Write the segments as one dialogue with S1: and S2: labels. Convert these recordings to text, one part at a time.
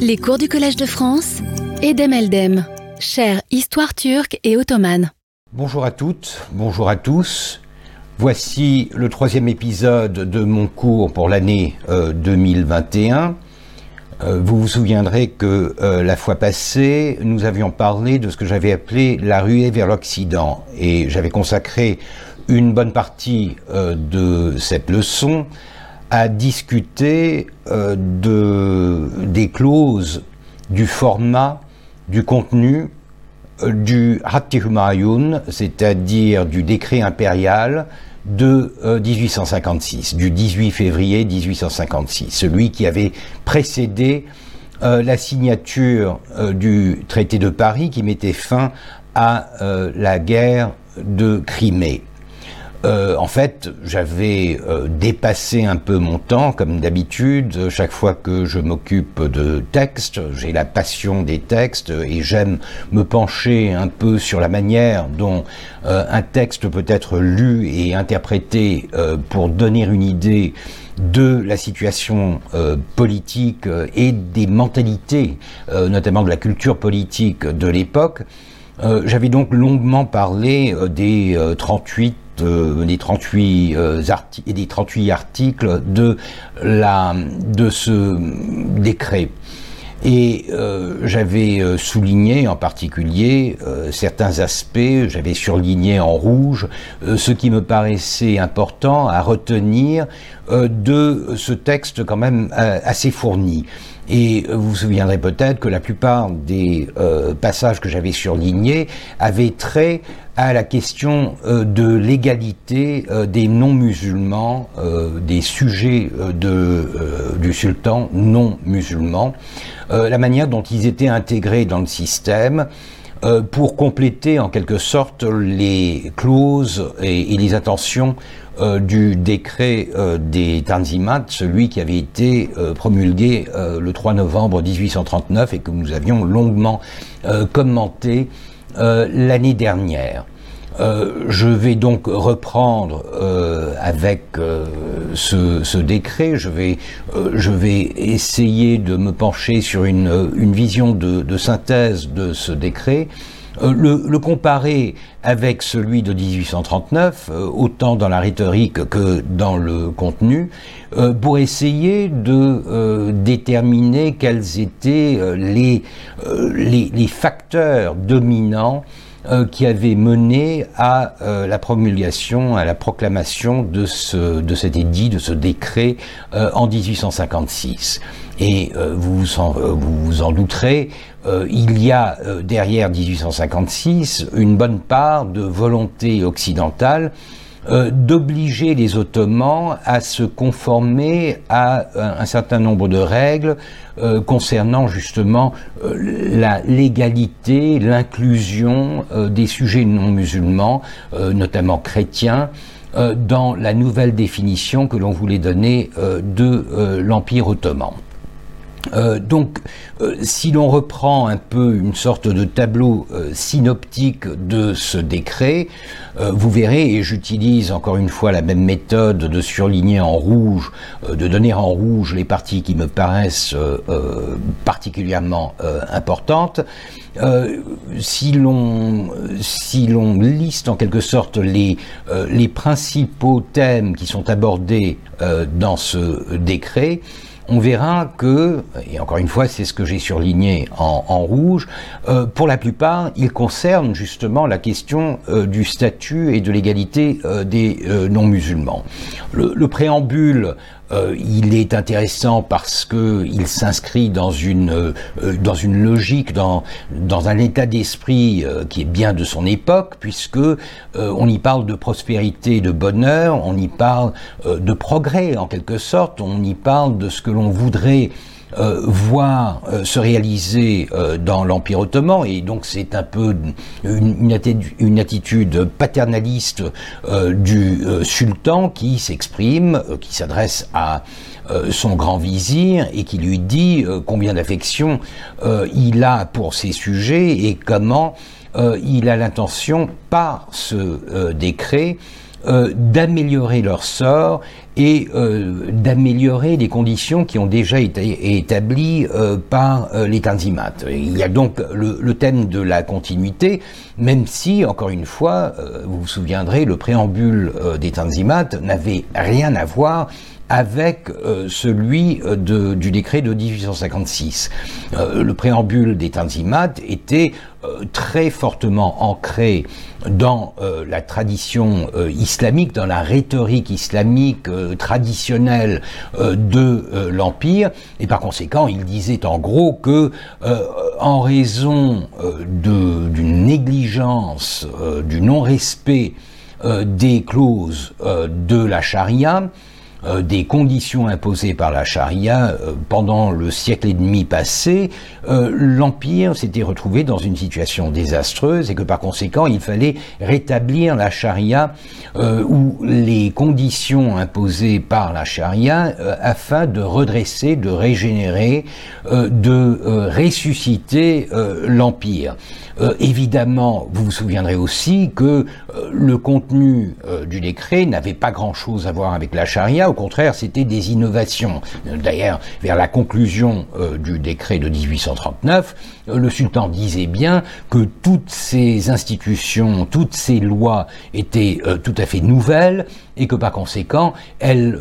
S1: Les cours du Collège de France, Edem Eldem, chère histoire turque et ottomane.
S2: Bonjour à toutes, bonjour à tous. Voici le troisième épisode de mon cours pour l'année 2021. Euh, euh, vous vous souviendrez que euh, la fois passée, nous avions parlé de ce que j'avais appelé la ruée vers l'Occident et j'avais consacré une bonne partie de cette leçon à discuter de, des clauses, du format, du contenu du Hatti c'est-à-dire du décret impérial de 1856, du 18 février 1856, celui qui avait précédé euh, la signature euh, du traité de Paris qui mettait fin à euh, la guerre de Crimée. Euh, en fait, j'avais euh, dépassé un peu mon temps, comme d'habitude. Chaque fois que je m'occupe de textes, j'ai la passion des textes et j'aime me pencher un peu sur la manière dont euh, un texte peut être lu et interprété pour donner une idée de la situation politique et des mentalités, notamment de la culture politique de l'époque. J'avais donc longuement parlé des 38 des 38 euh, articles, des 38 articles de ce décret. Et euh, j'avais euh, souligné en particulier certains aspects, j'avais surligné en rouge ce qui me paraissait important à retenir de ce texte quand même assez fourni. Et vous vous souviendrez peut-être que la plupart des passages que j'avais surlignés avaient trait à la question euh, de l'égalité euh, des non-musulmans, euh, des sujets de, du sultan non-musulmans, la manière dont ils étaient intégrés dans le système, pour compléter en quelque sorte les clauses et, les intentions du décret des Tanzimat, celui qui avait été promulgué le 3 novembre 1839 et que nous avions longuement commenté euh, l'année dernière. Euh, je vais donc reprendre euh, avec ce, décret. Je vais, essayer de me pencher sur une, vision de, synthèse de ce décret. Le, le, comparer avec celui de 1839, autant dans la rhétorique que dans le contenu, pour essayer de déterminer quels étaient les facteurs dominants euh, qui avait mené à euh, la promulgation, à la proclamation de, ce, de cet édit, de ce décret euh, en 1856. Et vous, vous, en, vous vous en douterez, il y a derrière 1856 une bonne part de volonté occidentale euh, d'obliger les Ottomans à se conformer à un, certain nombre de règles euh, concernant justement euh, la légalité, l'inclusion des sujets non musulmans, notamment chrétiens, dans la nouvelle définition que l'on voulait donner de l'Empire ottoman. Euh, donc, euh, si l'on reprend un peu une sorte de tableau euh, synoptique de ce décret, vous verrez, et j'utilise encore une fois la même méthode de surligner en rouge, de donner en rouge les parties qui me paraissent particulièrement importantes, si l'on liste en quelque sorte les principaux thèmes qui sont abordés dans ce décret, on verra que, et encore une fois c'est ce que j'ai surligné en, rouge, euh, pour la plupart il concerne justement la question euh, du statut et de l'égalité euh, des non-musulmans. le, préambule euh, il est intéressant parce que il s'inscrit dans une euh, dans une logique, dans dans un état d'esprit euh, qui est bien de son époque, puisque on y parle de prospérité, de bonheur, on y parle de progrès en quelque sorte, on y parle de ce que l'on voudrait euh, voir euh, se réaliser euh, dans l'Empire ottoman, et donc c'est un peu une, une, attitude, paternaliste du sultan qui s'exprime, qui s'adresse à son grand vizir et qui lui dit combien d'affection il a pour ses sujets et comment il a l'intention, par ce décret, euh, d'améliorer leur sort et euh, d'améliorer les conditions qui ont déjà été établies euh, par les Tanzimat. Il y a donc le, thème de la continuité, même si, encore une fois, vous vous souviendrez, le préambule des Tanzimat n'avait rien à voir avec celui du décret de 1856. le préambule des Tanzimat était très fortement ancré dans euh, la tradition euh, islamique, dans la rhétorique islamique euh, traditionnelle de l'Empire, et par conséquent, il disait en gros que, en raison d'une négligence, du non-respect des clauses de la charia, euh, des conditions imposées par la charia euh, pendant le siècle et demi passé, euh, l'Empire s'était retrouvé dans une situation désastreuse et que par conséquent il fallait rétablir la charia ou les conditions imposées par la charia afin de redresser, de régénérer, de ressusciter l'Empire. évidemment, vous vous souviendrez aussi que le contenu du décret n'avait pas grand-chose à voir avec la charia, au contraire, c'était des innovations. D'ailleurs, vers la conclusion euh, du décret de 1839, euh, le sultan disait bien que toutes ces institutions, toutes ces lois étaient euh, tout à fait nouvelles et que par conséquent, elles,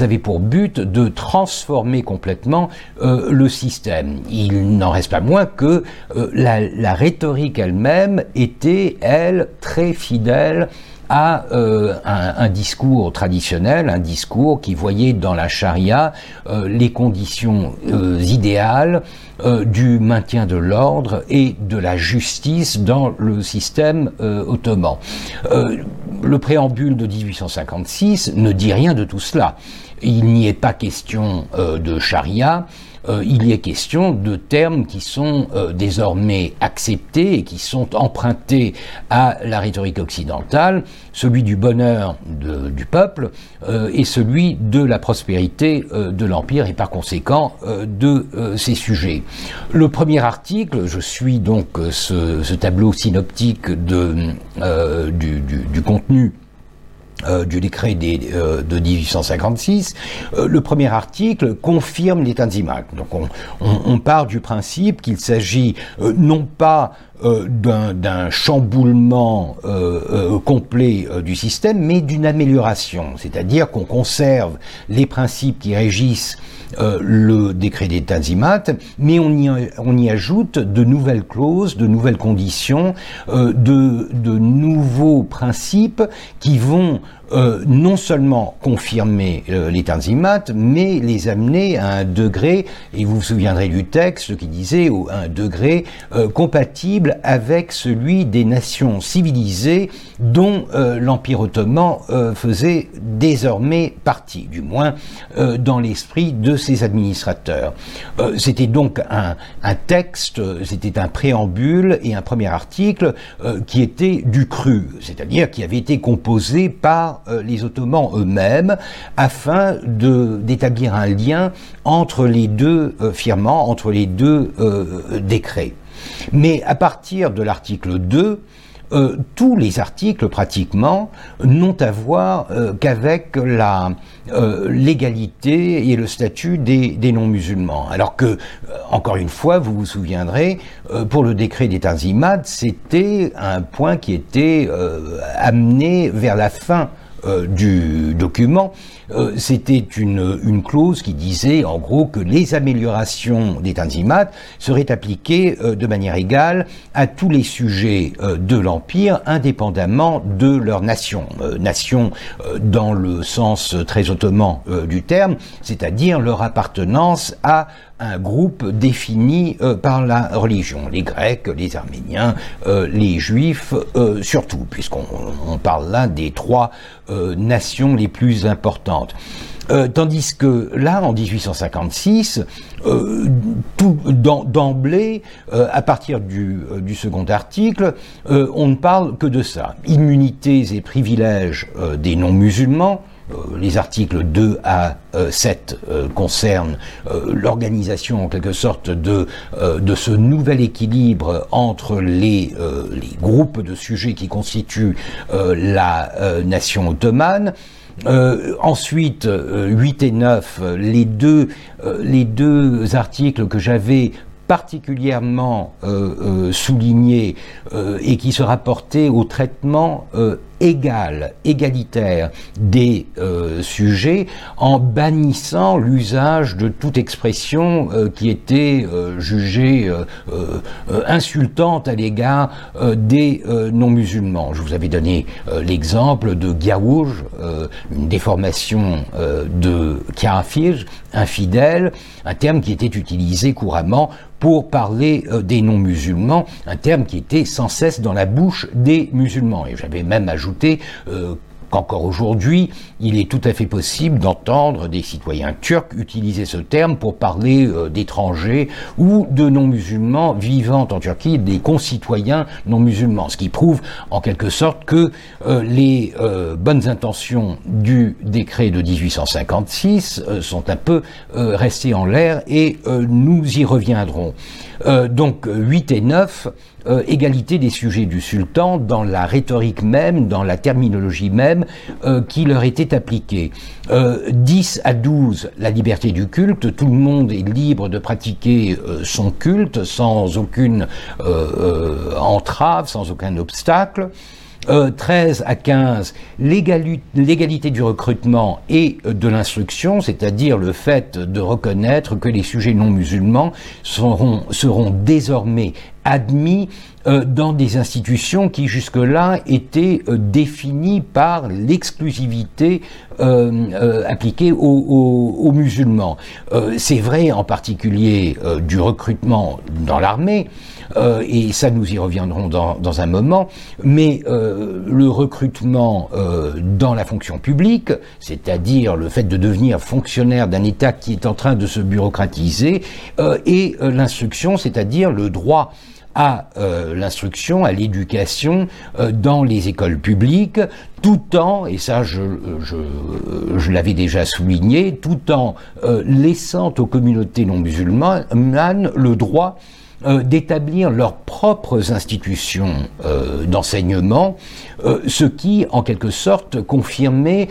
S2: avaient pour but de transformer complètement le système. Il n'en reste pas moins que la rhétorique elle-même était, elle, très fidèle à euh, un, discours traditionnel, un discours qui voyait dans la charia euh, les conditions euh, idéales du maintien de l'ordre et de la justice dans le système ottoman. le préambule de 1856 ne dit rien de tout cela. Il n'y est pas question de charia, euh, il y est question de termes qui sont euh, désormais acceptés et qui sont empruntés à la rhétorique occidentale, celui du bonheur du peuple euh, et celui de la prospérité de l'Empire et par conséquent de ces sujets. Le premier article, je suis donc ce, tableau synoptique du contenu euh, du décret euh, de 1856, euh, le premier article confirme Tanzimat. Donc on, on, part du principe qu'il s'agit non pas d'un chamboulement complet du système, mais d'une amélioration, c'est-à-dire qu'on conserve les principes qui régissent le décret des Tanzimat, mais on y, on y, ajoute de nouvelles clauses, de nouvelles conditions, de, de nouveaux principes qui vont euh, non seulement confirmer euh, les Tanzimat, mais les amener à un degré, et vous vous souviendrez du texte qui disait, un degré euh, compatible avec celui des nations civilisées dont l'Empire ottoman faisait désormais partie, du moins dans l'esprit de ses administrateurs. c'était donc un, un texte, c'était un préambule et un premier article qui était du cru, c'est-à-dire qui avait été composé par euh, les Ottomans eux-mêmes afin d'établir un lien entre les deux euh, firmants, entre les deux euh, décrets. Mais à partir de l'article 2, tous les articles pratiquement n'ont à voir qu'avec la l'égalité et le statut des, non-musulmans. Alors que, encore une fois, vous vous souviendrez, pour le décret des Tanzimat, c'était un point qui était amené vers la fin euh, du document, euh, c'était une, clause qui disait en gros que les améliorations des Tanzimat seraient appliquées euh, de manière égale à tous les sujets de l'Empire, indépendamment de leur nation. nation dans le sens très ottoman du terme, c'est-à-dire leur appartenance à un groupe défini euh, par la religion, les Grecs, les Arméniens, euh, les Juifs, euh, surtout, puisqu'on parle là des trois nations les plus importantes. tandis que là, en 1856, tout d'emblée, à partir du, du, second article, on ne parle que de ça. Immunités et privilèges des non-musulmans, les articles 2 à 7 concernent l'organisation en quelque sorte de, de ce nouvel équilibre entre les, groupes de sujets qui constituent la nation ottomane. Euh, ensuite, 8 et 9, les deux, les deux articles que j'avais particulièrement euh, euh, souligné euh, et qui se rapportait au traitement égal, égalitaire des sujets en bannissant l'usage de toute expression qui était jugée insultante à l'égard des non-musulmans. Je vous avais donné l'exemple de Gaouj, une déformation de Kafir, infidèle, un terme qui était utilisé couramment pour parler euh, des non-musulmans, un terme qui était sans cesse dans la bouche des musulmans. Et j'avais même ajouté euh, qu'encore aujourd'hui, il est tout à fait possible d'entendre des citoyens turcs utiliser ce terme pour parler euh, d'étrangers ou de non-musulmans vivant en Turquie, des concitoyens non-musulmans, ce qui prouve en quelque sorte que euh, les euh, bonnes intentions du décret de 1856 sont un peu restées en l'air et nous y reviendrons. Donc 8 et 9 euh, égalité des sujets du sultan dans la rhétorique même, dans la terminologie même euh, qui leur était appliquée. 10 euh, à 12, la liberté du culte, tout le monde est libre de pratiquer son culte sans aucune entrave, sans aucun obstacle. 13 à 15, l'égalité du recrutement et de l'instruction, c'est-à-dire le fait de reconnaître que les sujets non musulmans seront, seront désormais admis euh, dans des institutions qui jusque-là étaient euh, définies par l'exclusivité euh, appliquée aux, musulmans. C'est vrai en particulier du recrutement dans l'armée, et ça nous y reviendrons dans, dans un moment, mais le recrutement dans la fonction publique, c'est-à-dire le fait de devenir fonctionnaire d'un État qui est en train de se bureaucratiser, et l'instruction, c'est-à-dire le droit à euh, l'instruction, à l'éducation euh, dans les écoles publiques, tout en, et ça je, l'avais déjà souligné, tout en euh, laissant aux communautés non musulmanes le droit euh, d'établir leurs propres institutions euh, d'enseignement, euh, ce qui, en quelque sorte, confirmait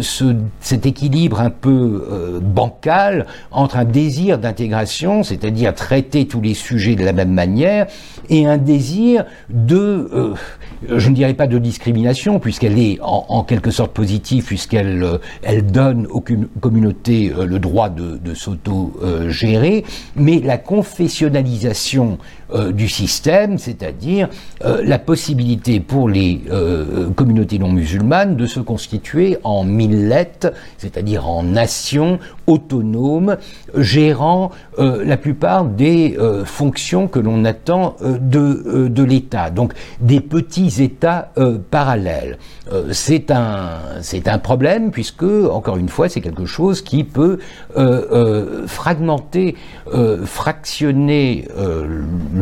S2: ce, cet équilibre un peu bancal entre un désir d'intégration, c'est-à-dire traiter tous les sujets de la même manière, et un désir de, je ne dirais pas de discrimination, puisqu'elle est en, en, quelque sorte positive, puisqu'elle elle donne aux communautés le droit de, de s'auto-gérer, mais la confessionnalisation euh, du système, c'est-à-dire euh, la possibilité pour les euh, communautés non musulmanes de se constituer en millettes, c'est-à-dire en nations autonomes, gérant la plupart des fonctions que l'on attend de, l'État. Donc des petits États parallèles. c'est un, c'est un problème puisque, encore une fois, c'est quelque chose qui peut fragmenter, fractionner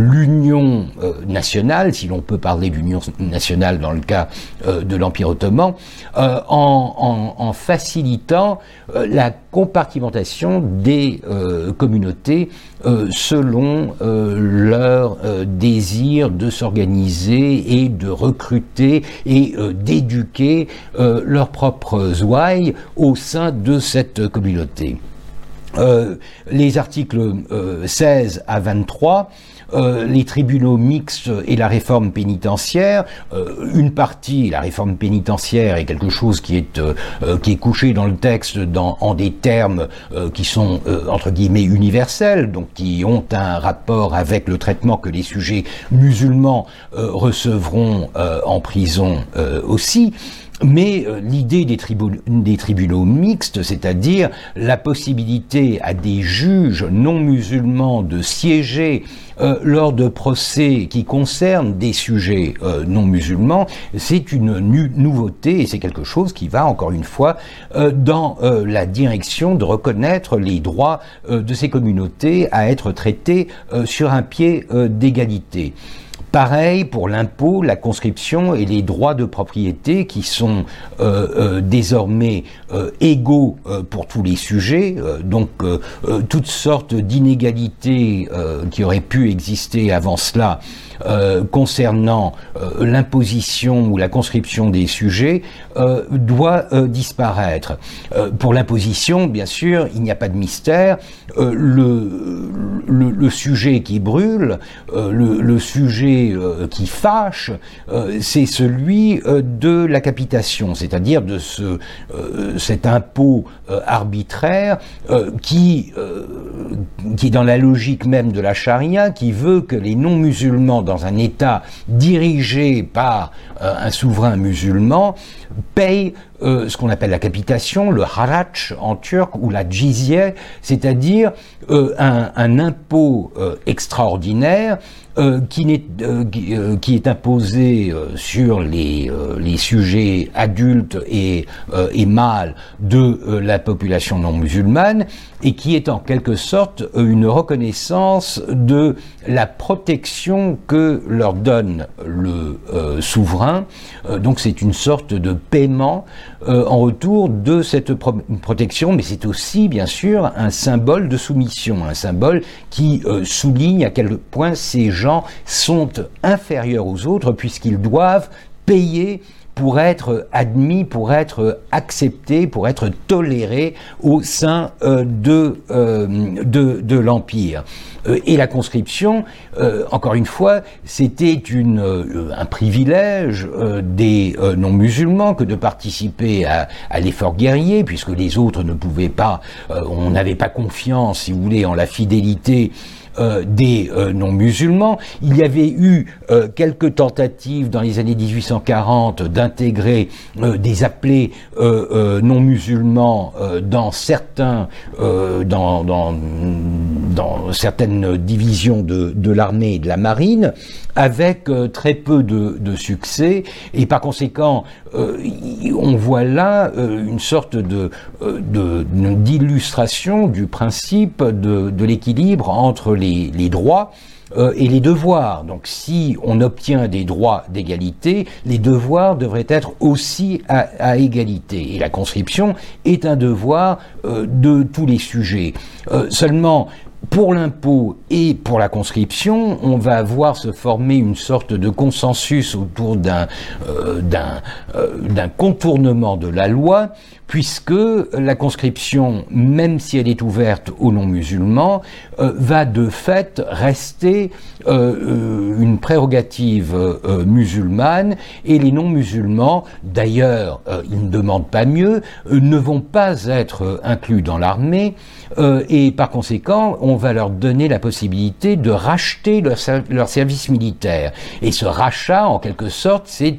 S2: l'union euh, nationale, si l'on peut parler d'union nationale dans le cas euh, de l'Empire ottoman, euh, en, facilitant la compartimentation des communautés selon leur désir de s'organiser et de recruter et d'éduquer leurs propres ouailles au sein de cette communauté. Les articles 16 euh, à 23, euh, les tribunaux mixtes et la réforme pénitentiaire, une partie, la réforme pénitentiaire est quelque chose qui est qui est couché dans le texte en des termes qui sont entre guillemets universels, donc qui ont un rapport avec le traitement que les sujets musulmans recevront en prison aussi. Mais euh, l'idée des, tribunaux mixtes, c'est-à-dire la possibilité à des juges non musulmans de siéger euh, lors de procès qui concernent des sujets euh, non musulmans, c'est une nouveauté et c'est quelque chose qui va encore une fois dans la direction de reconnaître les droits de ces communautés à être traitées sur un pied d'égalité. Pareil pour l'impôt, la conscription et les droits de propriété qui sont désormais égaux pour tous les sujets. donc toutes sortes d'inégalités qui auraient pu exister avant cela euh, concernant euh, l'imposition ou la conscription des sujets euh, doit disparaître. pour l'imposition, bien sûr, il n'y a pas de mystère. Le, sujet qui brûle, le, le, sujet qui fâche, c'est celui de la capitation, c'est-à-dire de ce, cet impôt arbitraire qui, qui dans la logique même de la charia, qui veut que les non-musulmans dans un État dirigé par euh, un souverain musulman paye euh, ce qu'on appelle la capitation, le harach en turc, ou la jizya, c'est-à-dire euh, un, un, impôt extraordinaire qui, est, qui, est imposé sur les, les, sujets adultes et, et mâles de la population non musulmane et qui est en quelque sorte une reconnaissance de la protection que leur donne le euh, souverain. Euh, donc c'est une sorte de paiement euh, en retour de cette protection, mais c'est aussi bien sûr un symbole de soumission, un symbole qui souligne à quel point ces gens sont inférieurs aux autres puisqu'ils doivent payer pour être admis, pour être accepté, pour être toléré au sein euh, de, euh, de, l'Empire. Euh, et la conscription, encore une fois, c'était un privilège des non-musulmans que de participer à, à l'effort guerrier, puisque les autres ne pouvaient pas, on n'avait pas confiance, si vous voulez, en la fidélité euh, des euh, non-musulmans. Il y avait eu euh, quelques tentatives dans les années 1840 d'intégrer des appelés non-musulmans dans certains, dans, dans, dans, certaines divisions de, de l'armée et de la marine, avec très peu de, succès. Et par conséquent, on voit là une sorte d'illustration du principe de, l'équilibre entre les, droits euh, et les devoirs. Donc si on obtient des droits d'égalité, les devoirs devraient être aussi à, égalité. Et la conscription est un devoir euh, de tous les sujets. Euh, seulement, pour l'impôt et pour la conscription, on va voir se former une sorte de consensus autour d'un d'un contournement de la loi puisque la conscription, même si elle est ouverte aux non-musulmans, euh, va de fait rester euh, euh, une prérogative musulmane, et les non-musulmans, d'ailleurs, ils ne demandent pas mieux, ne vont pas être inclus dans l'armée, et par conséquent, on va leur donner la possibilité de racheter leur, service militaire. Et ce rachat, en quelque sorte, c'est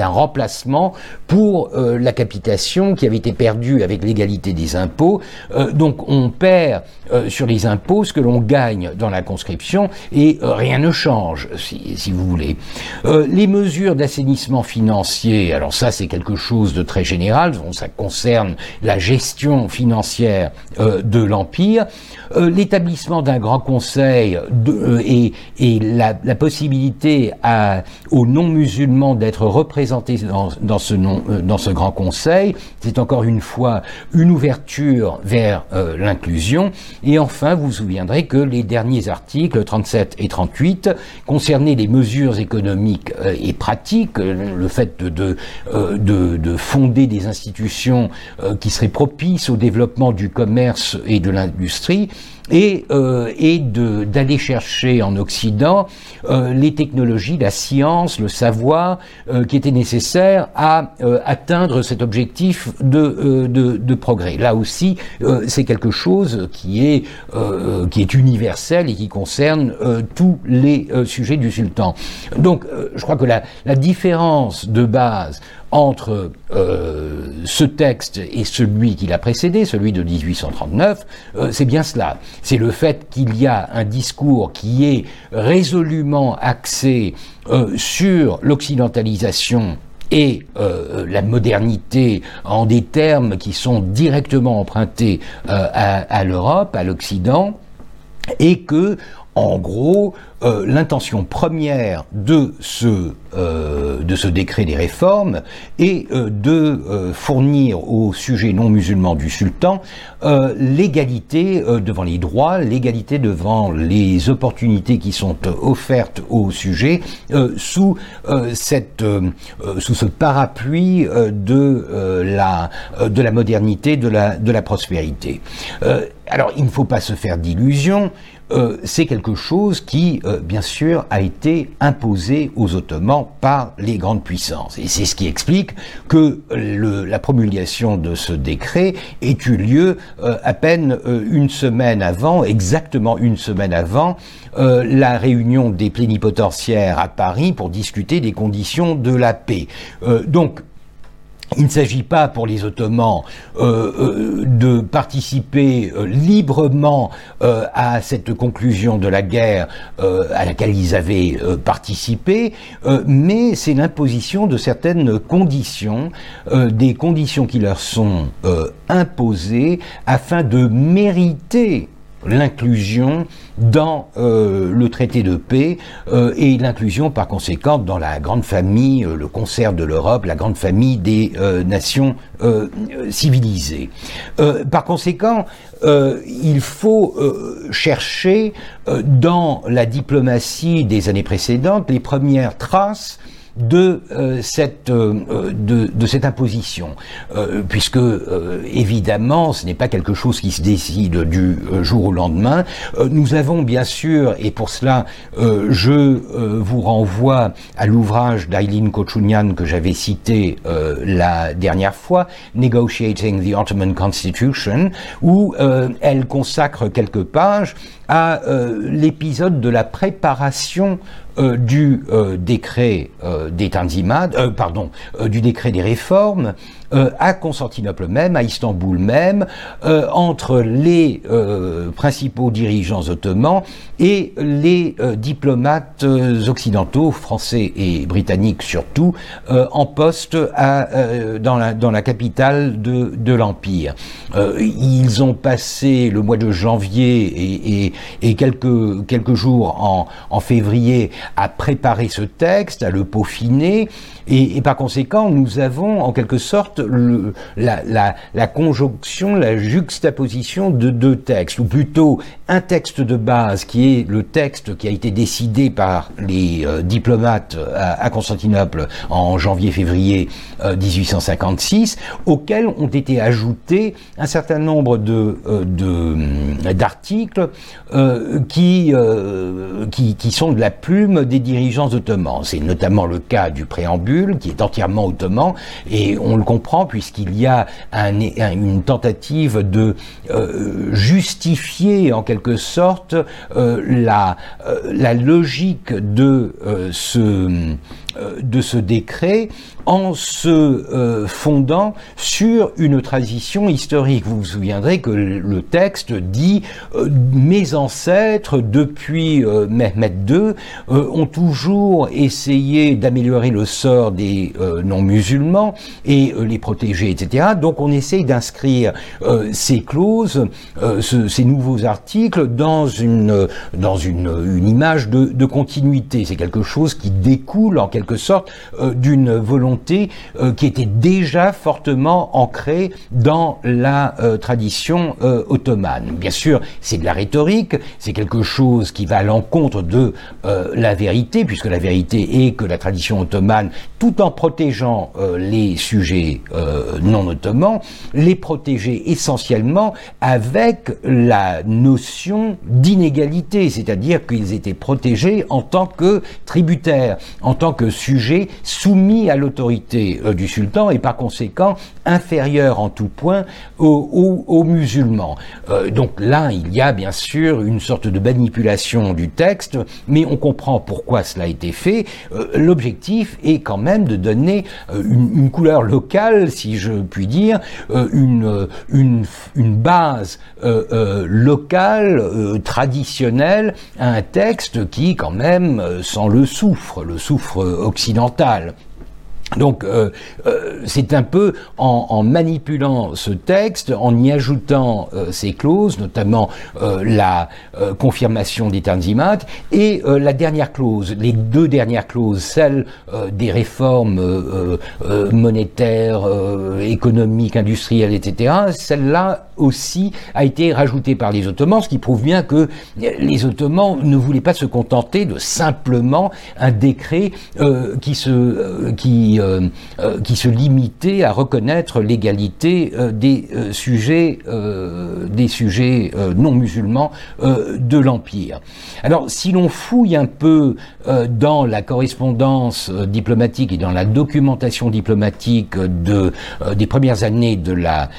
S2: un remplacement pour la capitation qui avait été perdu avec l'égalité des impôts. Euh, donc on perd euh, sur les impôts ce que l'on gagne dans la conscription et euh, rien ne change, si, vous voulez. les mesures d'assainissement financier, alors ça c'est quelque chose de très général, ça concerne la gestion financière de l'Empire. L'établissement d'un grand conseil et, la, possibilité aux non-musulmans d'être représentés dans ce grand conseil, c'est encore une fois une ouverture vers euh, l'inclusion. Et enfin, vous vous souviendrez que les derniers articles 37 et 38 concernaient les mesures économiques euh, et pratiques, euh, le fait de, de, de, fonder des institutions qui seraient propices au développement du commerce et de l'industrie et, euh, et d'aller chercher en Occident euh, les technologies, la science, le savoir euh, qui étaient nécessaires à euh, atteindre cet objectif de, euh, de, de progrès. Là aussi, c'est quelque chose qui est, qui est universel et qui concerne tous les sujets du sultan. Donc, je crois que la, la différence de base entre euh, ce texte et celui qui l'a précédé, celui de 1839, euh, c'est bien cela. C'est le fait qu'il y a un discours qui est résolument axé euh, sur l'occidentalisation et la modernité en des termes qui sont directement empruntés à, à l'Europe, à l'Occident, et que en gros, euh, l'intention première de ce, euh, de ce décret des réformes est euh, de fournir aux sujets non musulmans du sultan l'égalité devant les droits, l'égalité devant les opportunités qui sont offertes aux sujets sous, cette, sous ce parapluie de, la, de la modernité, de la, de la prospérité. alors, il ne faut pas se faire d'illusions. C'est quelque chose qui, euh, bien sûr, a été imposé aux Ottomans par les grandes puissances. Et c'est ce qui explique que la promulgation de ce décret ait eu lieu euh, à peine une semaine avant, exactement une semaine avant, la réunion des plénipotentiaires à Paris pour discuter des conditions de la paix. donc, il ne s'agit pas pour les Ottomans euh, euh, de participer euh, librement à cette conclusion de la guerre à laquelle ils avaient participé, mais c'est l'imposition de certaines conditions, des conditions qui leur sont imposées afin de mériter l'inclusion dans euh, le traité de paix euh, et l'inclusion par conséquent dans la grande famille, euh, le concert de l'Europe, la grande famille des nations civilisées. par conséquent, il faut chercher dans la diplomatie des années précédentes les premières traces de euh, cette euh, euh, de, cette imposition, puisque évidemment ce n'est pas quelque chose qui se décide du jour au lendemain. nous avons bien sûr, et pour cela je vous renvoie à l'ouvrage d'Aileen Kochunian que j'avais cité la dernière fois, Negotiating the Ottoman Constitution, où elle consacre quelques pages à l'épisode de la préparation euh, du euh, décret euh, des Tanzimat, pardon, du décret des réformes à Constantinople même, à Istanbul même, entre les principaux dirigeants ottomans et les diplomates occidentaux, français et britanniques surtout, en poste à, dans, la, dans la capitale de, de l'Empire. ils ont passé le mois de janvier et, et, et quelques, quelques jours en, en février à préparer ce texte, à le peaufiner, et, par conséquent, nous avons en quelque sorte la, conjonction, la juxtaposition de deux textes, ou plutôt un texte de base qui est le texte qui a été décidé par les euh, diplomates à, Constantinople en janvier-février 1856, euh, auquel ont été ajoutés un certain nombre de euh, d'articles qui qui sont de la plume des dirigeants ottomans. C'est notamment le cas du préambule qui est entièrement ottoman, et on le comprend puisqu'il y a une tentative de euh, justifier en quelque sorte euh, la, euh, la logique de ce de ce décret en se fondant sur une tradition historique. Vous vous souviendrez que le texte dit mes ancêtres depuis euh, II ont toujours essayé d'améliorer le sort des non-musulmans et les protéger, etc. Donc on essaye d'inscrire ces clauses, ces nouveaux articles dans une dans une, image de, de continuité. C'est quelque chose qui découle en quelque sorte d'une volonté euh, qui était déjà fortement ancrée dans la euh, tradition euh, ottomane. Bien sûr, c'est de la rhétorique, c'est quelque chose qui va à l'encontre de la vérité, puisque la vérité est que la tradition ottomane, tout en protégeant les sujets non ottomans, les protégeait essentiellement avec la notion d'inégalité, c'est-à-dire qu'ils étaient protégés en tant que tributaires, en tant que sujets soumis à l'autorité euh, du sultan et par conséquent inférieure en tout point aux, musulmans. Euh, donc là, il y a bien sûr une sorte de manipulation du texte, mais on comprend pourquoi cela a été fait. Euh, l'objectif est quand même de donner une, couleur locale, si je puis dire, une, une, une, base locale, traditionnelle, à un texte qui quand même sent le souffre, le souffre occidental. Donc euh, euh, c'est un peu en, manipulant ce texte, en y ajoutant euh, ces clauses, notamment la confirmation des Tanzimat et la dernière clause, les deux dernières clauses, celle des réformes monétaires, économiques, industrielles, etc. Celle-là aussi a été rajoutée par les Ottomans, ce qui prouve bien que les Ottomans ne voulaient pas se contenter de simplement un décret qui se qui euh, euh, qui se limitait à reconnaître l'égalité euh, des sujets, des sujets non musulmans de l'Empire. Alors, si l'on fouille un peu dans la correspondance diplomatique et dans la documentation diplomatique de, des premières années de la,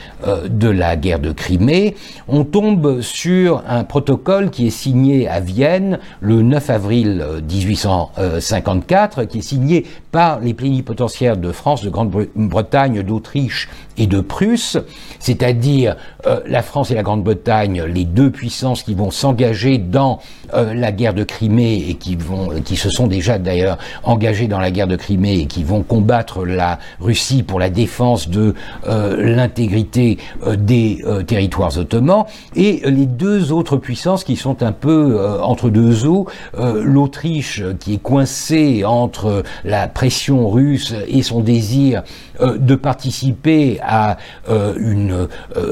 S2: de la guerre de Crimée, on tombe sur un protocole qui est signé à Vienne le 9 avril 1854, qui est signé par les plénipotentiaires de France, de Grande-Bretagne, d'Autriche et de Prusse, c'est-à-dire euh, la France et la Grande-Bretagne, les deux puissances qui vont s'engager dans euh, la guerre de Crimée et qui vont, qui se sont déjà d'ailleurs engagées dans la guerre de Crimée et qui vont combattre la Russie pour la défense de euh, l'intégrité des territoires ottomans, et les deux autres puissances qui sont un peu entre deux eaux, l'Autriche qui est coincée entre la pression russe et son désir euh, de participer à, euh, euh,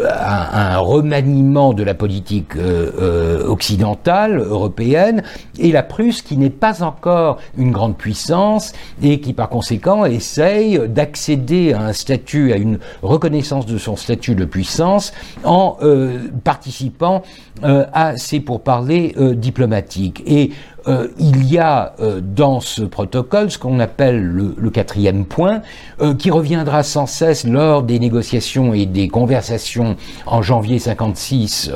S2: un remaniement de la politique occidentale, européenne, et la Prusse qui n'est pas encore une grande puissance et qui par conséquent essaye d'accéder à un statut, à une reconnaissance de son statut de puissance en participant à ces pourparlers diplomatiques. Et euh, il y a euh, dans ce protocole ce qu'on appelle le, quatrième point, euh, qui reviendra sans cesse lors des négociations et des conversations en janvier 56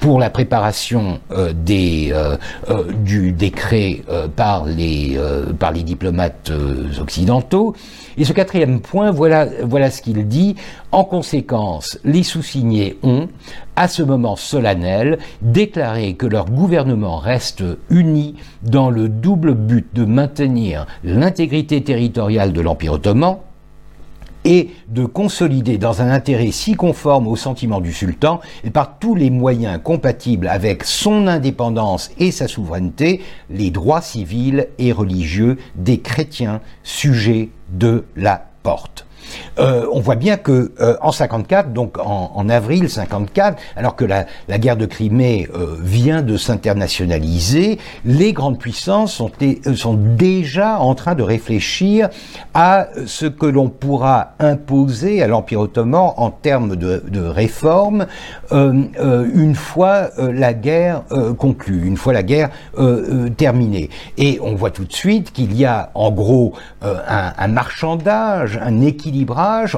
S2: pour la préparation du décret par les diplomates occidentaux. Et ce quatrième point, voilà, ce qu'il dit. En conséquence, les sous-signés ont, à ce moment solennel, déclaré que leur gouvernement reste uni dans le double but de maintenir l'intégrité territoriale de l'Empire ottoman, et de consolider dans un intérêt si conforme au sentiment du sultan et par tous les moyens compatibles avec son indépendance et sa souveraineté les droits civils et religieux des chrétiens sujets de la porte. Euh, on voit bien que euh, en 54, donc en, avril 54, alors que la, guerre de Crimée euh, vient de s'internationaliser, les grandes puissances sont, déjà en train de réfléchir à ce que l'on pourra imposer à l'Empire ottoman en termes de, réformes une fois la guerre conclue, une fois la guerre terminée. Et on voit tout de suite qu'il y a en gros un marchandage, un équilibre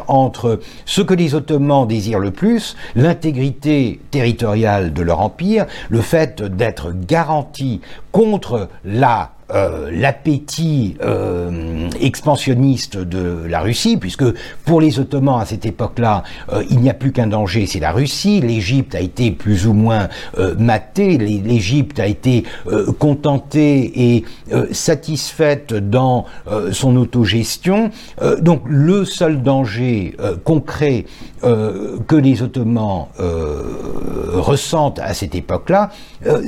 S2: entre ce que les Ottomans désirent le plus, l'intégrité territoriale de leur empire, le fait d'être garanti contre la euh, l'appétit euh, expansionniste de la Russie, puisque pour les Ottomans à cette époque-là, euh, il n'y a plus qu'un danger, c'est la Russie. L'Égypte a été plus ou moins matée, l'Égypte a été contentée et satisfaite dans son autogestion. donc le seul danger concret que les Ottomans ressentent à cette époque-là,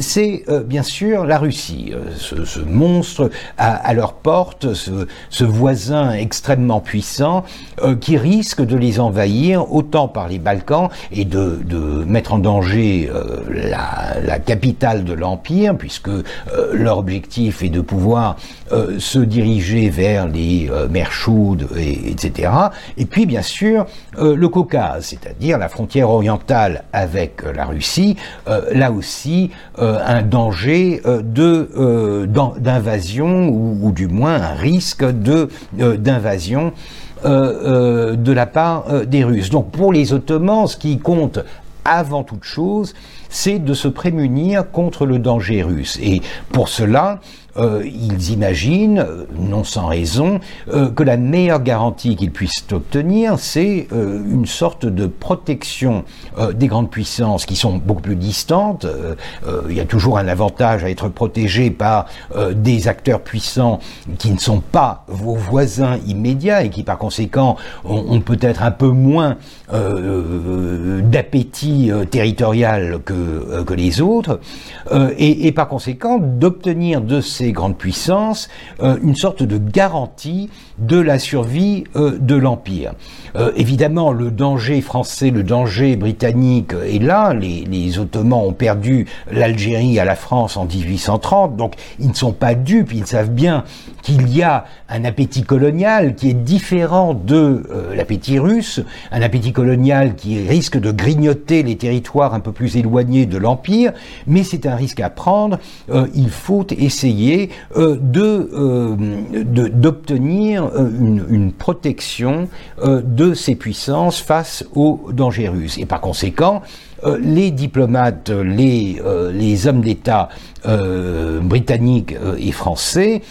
S2: c'est bien sûr la Russie. ce, ce monstre à, leur porte, ce, voisin extrêmement puissant euh, qui risque de les envahir autant par les Balkans et de, mettre en danger euh, la, capitale de l'Empire, puisque euh, leur objectif est de pouvoir se diriger vers les mers chaudes, et, etc. Et puis bien sûr le Caucase, c'est-à-dire la frontière orientale avec la Russie, là aussi un danger de d'un invasion ou, du moins un risque euh, d'invasion euh, euh, de la part des Russes. Donc pour les Ottomans, ce qui compte avant toute chose, c'est de se prémunir contre le danger russe. Et pour cela, euh, ils imaginent, euh, non sans raison, euh, que la meilleure garantie qu'ils puissent obtenir, c'est une sorte de protection des grandes puissances qui sont beaucoup plus distantes. il y a toujours un avantage à être protégé par des acteurs puissants qui ne sont pas vos voisins immédiats et qui par conséquent ont, peut-être un peu moins d'appétit territorial que, les autres, et par conséquent d'obtenir de ces grandes puissances euh, une sorte de garantie de la survie euh, de l'Empire. Euh, évidemment, le danger français, le danger britannique est là. Les Ottomans ont perdu l'Algérie à la France en 1830, donc ils ne sont pas dupes, ils savent bien qu'il y a un appétit colonial qui est différent de l'appétit russe, un appétit colonial qui risque de grignoter les territoires un peu plus éloignés de l'Empire, mais c'est un risque à prendre. il faut essayer euh, euh, d'obtenir euh, une, protection de ces puissances face aux dangers russes. Et par conséquent, les diplomates, les, hommes d'État britanniques et français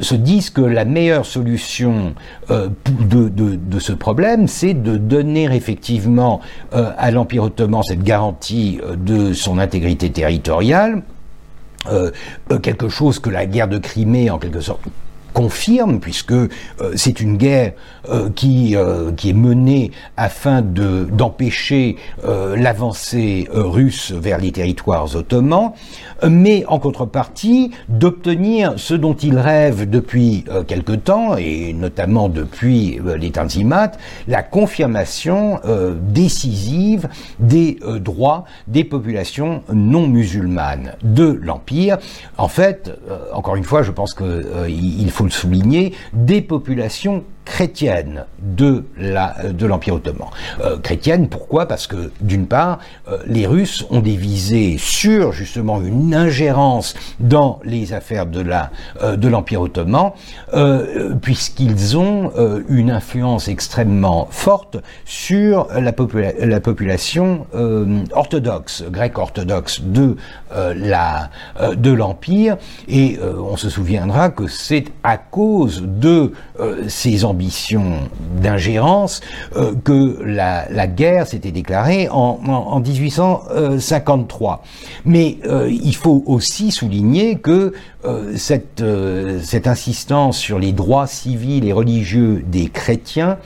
S2: se disent que la meilleure solution de, ce problème, c'est de donner effectivement à l'Empire ottoman cette garantie de son intégrité territoriale euh, euh, quelque chose que la guerre de Crimée, en quelque sorte, confirme, puisque euh, c'est une guerre euh, qui, euh, qui est menée afin de, d'empêcher l'avancée russe vers les territoires ottomans, mais en contrepartie d'obtenir ce dont il rêve depuis quelque temps, et notamment depuis les Tanzimat, la confirmation décisive des droits des populations non musulmanes de l'Empire. En fait, encore une fois, je pense qu'il faut le souligner, des populations chrétienne de la de l'Empire ottoman. Euh, chrétienne, pourquoi? Parce que d'une part, euh, les Russes ont des visées sur justement une ingérence dans les affaires de la euh, de l'Empire ottoman, puisqu'ils ont une influence extrêmement forte sur la, la population orthodoxe, grecque orthodoxe de de l'Empire, et on se souviendra que c'est à cause de ces d'ingérence euh, que la, guerre s'était déclarée en, 1853. Mais euh, il faut aussi souligner que euh, cette, cette insistance sur les droits civils et religieux des chrétiens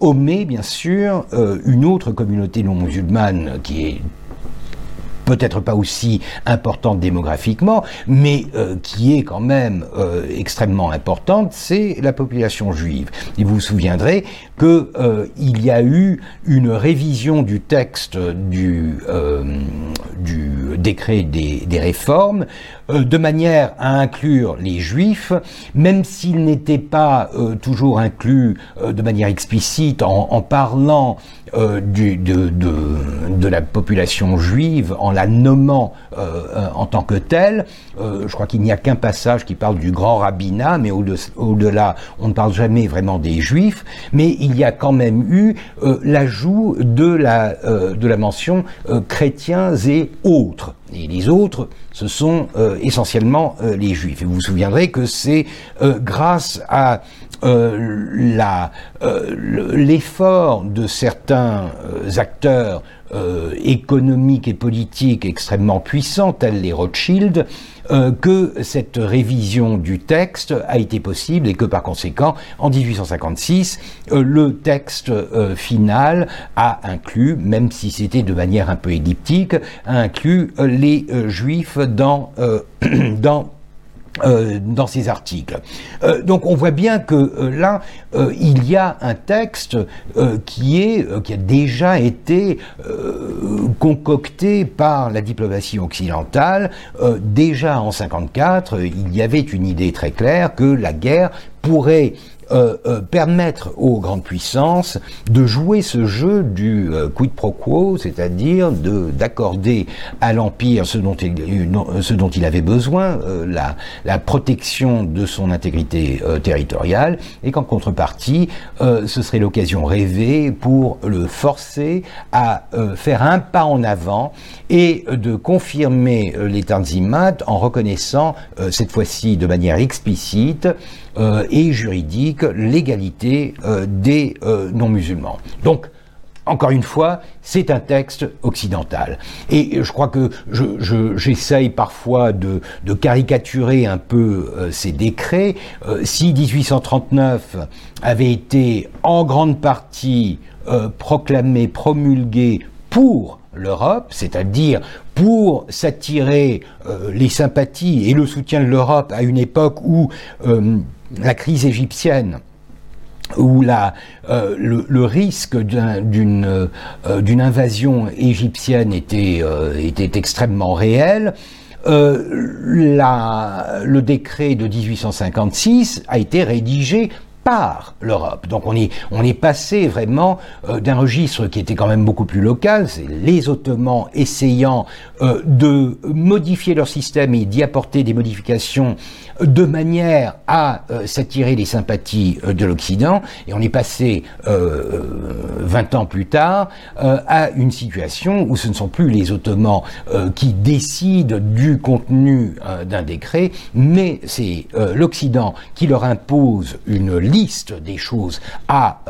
S2: omet bien sûr une autre communauté non musulmane qui est peut-être pas aussi importante démographiquement, mais euh, qui est quand même euh, extrêmement importante, c'est la population juive. Et vous vous souviendrez qu'il euh, y a eu une révision du texte du, décret des, réformes de manière à inclure les juifs, même s'ils n'étaient pas toujours inclus de manière explicite en parlant du, de, de, de, la population juive, en la nommant euh, euh, en tant que tel. Euh, je crois qu'il n'y a qu'un passage qui parle du grand rabbinat, mais au-delà, on ne parle jamais vraiment des juifs. Mais il y a quand même eu l'ajout de la, de la mention chrétiens et autres. Et les autres, ce sont essentiellement les juifs. Et vous vous souviendrez que c'est grâce à l'effort de certains acteurs euh, économiques et politiques extrêmement puissants, tels les Rothschild, euh, que cette révision du texte a été possible et que par conséquent, en 1856, euh, le texte final a inclus, même si c'était de manière un peu elliptique, inclus les juifs dans euh, dans ces articles. Euh, donc on voit bien que euh, là, il y a un texte qui, est, qui a déjà été concocté par la diplomatie occidentale. déjà en 54, il y avait une idée très claire que la guerre pourrait euh, euh, permettre aux grandes puissances de jouer ce jeu du euh, quid pro quo, c'est-à-dire d'accorder à l'Empire ce, dont il, ce dont il avait besoin, la, la, protection de son intégrité territoriale, et qu'en contrepartie, ce serait l'occasion rêvée pour le forcer à faire un pas en avant et de confirmer les Tanzimat en reconnaissant, cette fois-ci de manière explicite, euh, et juridique l'égalité euh, des euh, non-musulmans. Donc, encore une fois, c'est un texte occidental. Et je crois que j'essaye je, parfois de, caricaturer un peu ces décrets. si 1839 avait été en grande partie proclamé, promulgué pour l'Europe, c'est-à-dire pour s'attirer les sympathies et le soutien de l'Europe à une époque où la crise égyptienne où euh, le, risque euh, d'une invasion égyptienne était, euh, extrêmement réel, le décret de 1856 a été rédigé par l'Europe. Donc on est, on est passé vraiment d'un registre qui était quand même beaucoup plus local, c'est les Ottomans essayant de modifier leur système et d'y apporter des modifications de manière à euh, s'attirer les sympathies euh, de l'Occident, et on est passé euh, 20 ans plus tard euh, à une situation où ce ne sont plus les Ottomans qui décident du contenu d'un décret, mais c'est l'Occident qui leur impose une liste des choses à,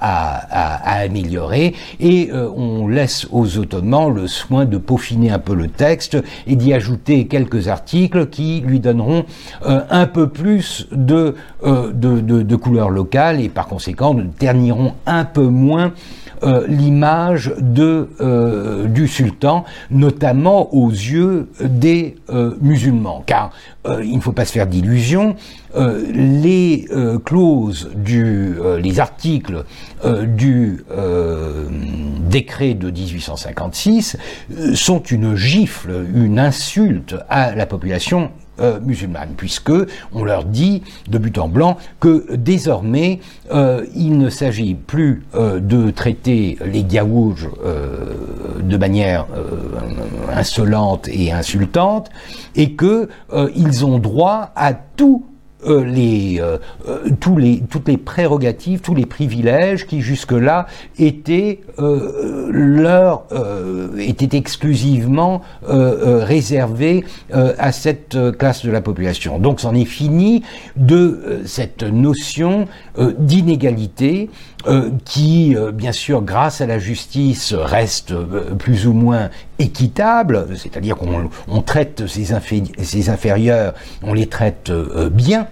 S2: à, à améliorer, et on laisse aux Ottomans le soin de peaufiner un peu le texte et d'y ajouter quelques articles qui lui donneront un peu plus de, euh, de, de, de couleur locale et par conséquent terniront un peu moins euh, l'image euh, du sultan, notamment aux yeux des euh, musulmans. Car il ne faut pas se faire d'illusions, les clauses du, les articles du décret de 1856 sont une gifle, une insulte à la population euh, musulmanes, puisque on leur dit de but en blanc que désormais euh, il ne s'agit plus euh, de traiter les Gaouj de manière insolente et insultante, et que ils ont droit à tout euh, les, euh, euh, tous les, toutes les prérogatives, tous les privilèges qui jusque-là étaient, leur, étaient exclusivement réservés à cette classe de la population. Donc c'en est fini de cette notion d'inégalité qui, bien sûr, grâce à la justice, reste plus ou moins équitable, c'est-à-dire qu'on traite ces, inférieurs, on les traite bien,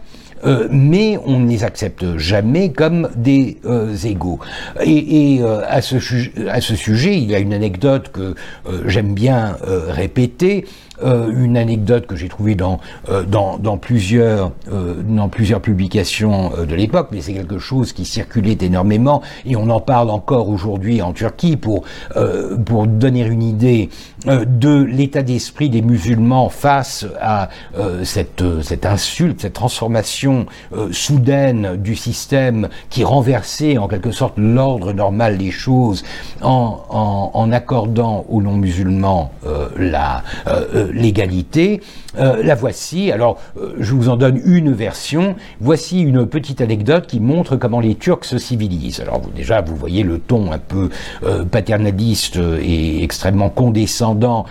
S2: euh, mais on ne les accepte jamais comme des euh, égaux. Et, euh, à, ce, à, ce, sujet, il y a une anecdote que j'aime bien répéter. Euh, une anecdote que j'ai trouvée dans, euh, dans, dans, plusieurs, euh, dans plusieurs publications de l'époque, mais c'est quelque chose qui circulait énormément et on en parle encore aujourd'hui en Turquie pour, pour donner une idée de l'état d'esprit des musulmans face à cette, cette insulte, cette transformation soudaine du système qui renversait en quelque sorte l'ordre normal des choses en, en, en accordant aux non-musulmans la l'égalité. Euh, la voici. Alors, euh, je vous en donne une version. Voici une petite anecdote qui montre comment les Turcs se civilisent. Alors, vous, déjà, vous voyez le ton un peu euh, paternaliste et extrêmement condescendant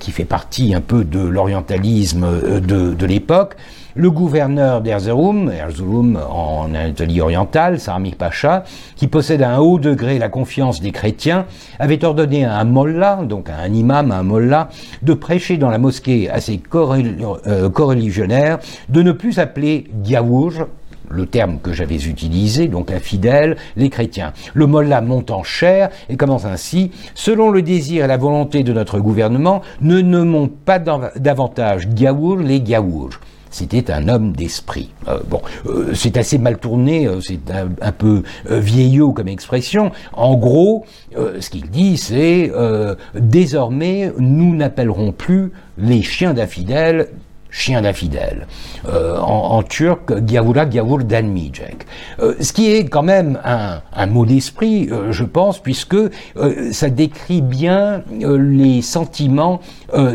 S2: qui fait partie un peu de l'orientalisme de, de l'époque. Le gouverneur d'Erzurum, Erzurum en Anatolie orientale, Sarmik Pacha, qui possède à un haut degré la confiance des chrétiens, avait ordonné à un mollah, donc à un imam, à un mollah, de prêcher dans la mosquée à ses euh, coreligionnaires de ne plus appeler Diawouj, le terme que j'avais utilisé, donc infidèles, les chrétiens. Le mollah monte en chair et commence ainsi, selon le désir et la volonté de notre gouvernement, ne nommons pas davantage Diawour les Diawouj. C'était un homme d'esprit. Euh, bon, euh, c'est assez mal tourné, euh, c'est un, peu vieillot comme expression. En gros, ce qu'il dit, c'est désormais nous n'appellerons plus les chiens d'infidèles chien d'infidèle. en, turc, gavura gavur danmijek. ce qui est quand même un, un mot d'esprit, je pense, puisque ça décrit bien les sentiments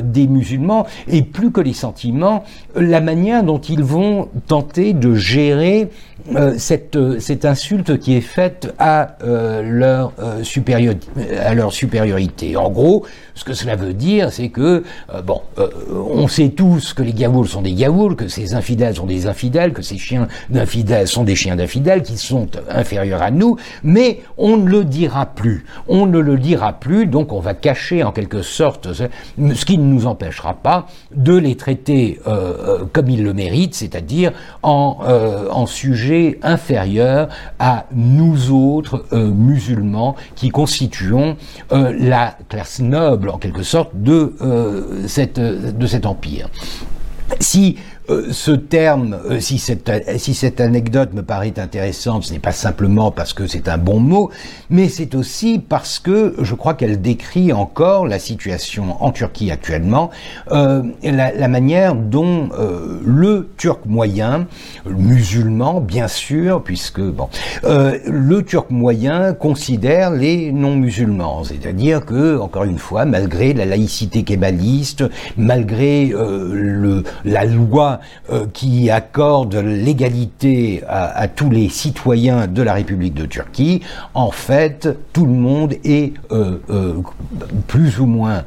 S2: des musulmans, et plus que les sentiments, la manière dont ils vont tenter de gérer euh, cette, euh, cette, insulte qui est faite à, euh, à leur supériorité. En gros, ce que cela veut dire, c'est que, bon, on sait tous que les gavouls sont des gavouls, que ces infidèles sont des infidèles, que ces chiens d'infidèles sont des chiens d'infidèles, qui sont inférieurs à nous, mais on ne le dira plus. On ne le dira plus, donc on va cacher en quelque sorte ce qui ne nous empêchera pas de les traiter comme ils le méritent, c'est-à-dire en, en sujet inférieur à nous autres euh, musulmans qui constituons euh, la classe noble en quelque sorte de, euh, de cet empire. Si euh, ce terme, euh, si, cette, anecdote me paraît intéressante, ce n'est pas simplement parce que c'est un bon mot, mais c'est aussi parce que je crois qu'elle décrit encore la situation en Turquie actuellement, euh, la, manière dont le turc moyen, musulman bien sûr, puisque bon, le turc moyen considère les non-musulmans, c'est-à-dire que encore une fois, malgré la laïcité kébaliste, malgré la loi euh, qui accorde l'égalité à, tous les citoyens de la République de Turquie, en fait, tout le monde est euh, euh, plus ou moins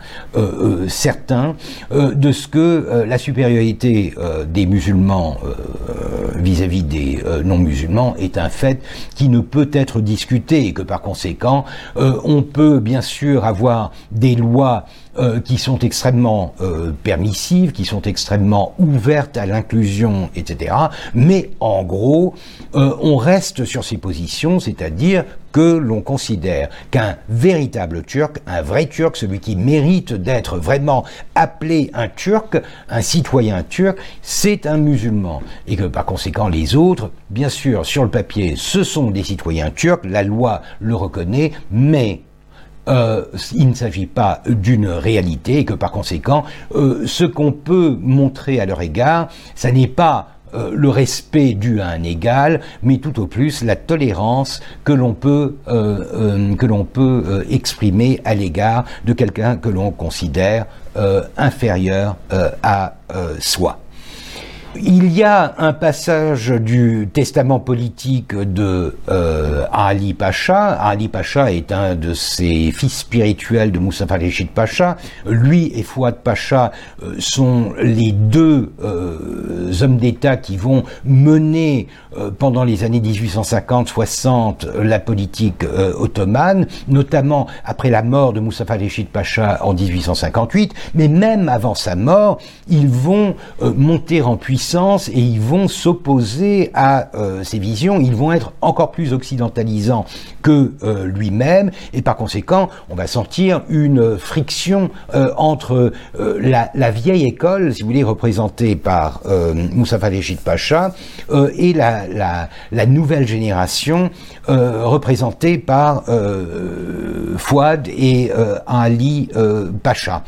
S2: certain de ce que la supériorité des musulmans vis-à-vis des non-musulmans est un fait qui ne peut être discuté et que par conséquent, on peut bien sûr avoir des lois euh, qui sont extrêmement euh, permissives, qui sont extrêmement ouvertes à l'inclusion, etc. Mais en gros, euh, on reste sur ces positions, c'est-à-dire que l'on considère qu'un véritable Turc, un vrai Turc, celui qui mérite d'être vraiment appelé un Turc, un citoyen turc, c'est un musulman. Et que par conséquent les autres, bien sûr, sur le papier, ce sont des citoyens turcs, la loi le reconnaît, mais euh, il ne s'agit pas d'une réalité et que par conséquent, euh, ce qu'on peut montrer à leur égard, ça n'est pas euh, le respect dû à un égal, mais tout au plus la tolérance que l'on peut, que l'on peut exprimer à l'égard de quelqu'un que l'on considère inférieur à soi. Il y a un passage du testament politique de euh, Ali Pacha. Ali Pacha est un de ses fils spirituels de Moussa Rechid Pacha. Lui et Fouad Pacha euh, sont les deux euh, hommes d'État qui vont mener pendant les années 1850-60 la politique ottomane, notamment après la mort de Moussa Rechid Pacha en 1858. Mais même avant sa mort, ils vont monter en puissance et ils vont s'opposer à euh, ces visions, ils vont être encore plus occidentalisants que euh, lui-même et par conséquent on va sentir une friction euh, entre la, vieille école, si vous voulez, représentée par Moussa Falejid Pacha et la, la, nouvelle génération représentée par Fouad et Ali Pacha.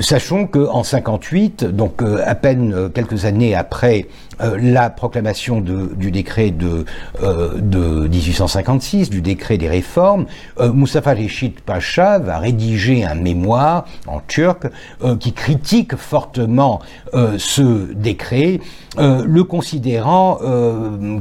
S2: sachons qu'en 58, donc à peine euh, quelques années après euh, la proclamation du décret de, 1856, euh, du décret des réformes, Mustafa Reşit Pacha va rédiger un mémoire en turc qui critique fortement ce décret, le considérant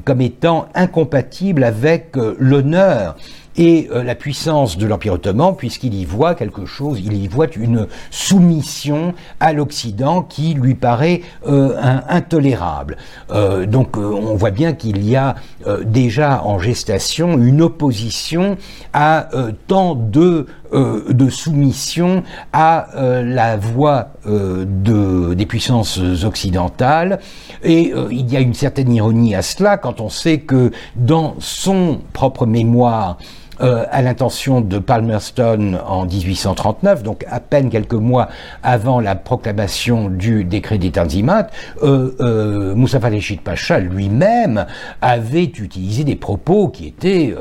S2: comme étant incompatible avec l'honneur et euh, la puissance de l'Empire ottoman, puisqu'il y voit quelque chose, il y voit une soumission à l'Occident qui lui paraît euh, intolérable. Euh, donc on voit bien qu'il y a déjà en gestation une opposition à tant de de soumission à la voix de, des puissances occidentales. Et il y a une certaine ironie à cela quand on sait que dans son propre mémoire,
S3: à l'intention de Palmerston en 1839, donc à peine quelques mois avant la proclamation du décret des Tanzimat, Moussa Reshid Pacha lui-même avait utilisé des propos qui étaient,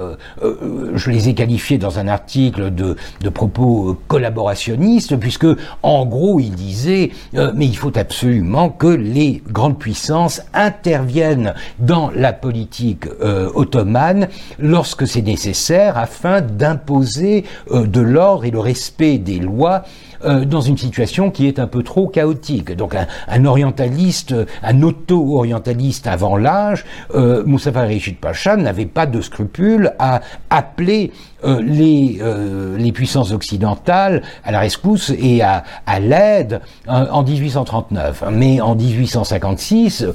S3: je les ai qualifiés dans un article de, propos collaborationnistes, puisque en gros il disait mais il faut absolument que les grandes puissances interviennent dans la politique euh, ottomane lorsque c'est nécessaire afin d'imposer euh, de l'ordre et le respect des lois euh, dans une situation qui est un peu trop chaotique. Donc un, orientaliste, un auto-orientaliste avant l'âge, euh, Moussa Rechid Pacha n'avait pas de scrupule à appeler euh, les, euh, les puissances occidentales à la rescousse et à, à l'aide en 1839. Mais en 1856,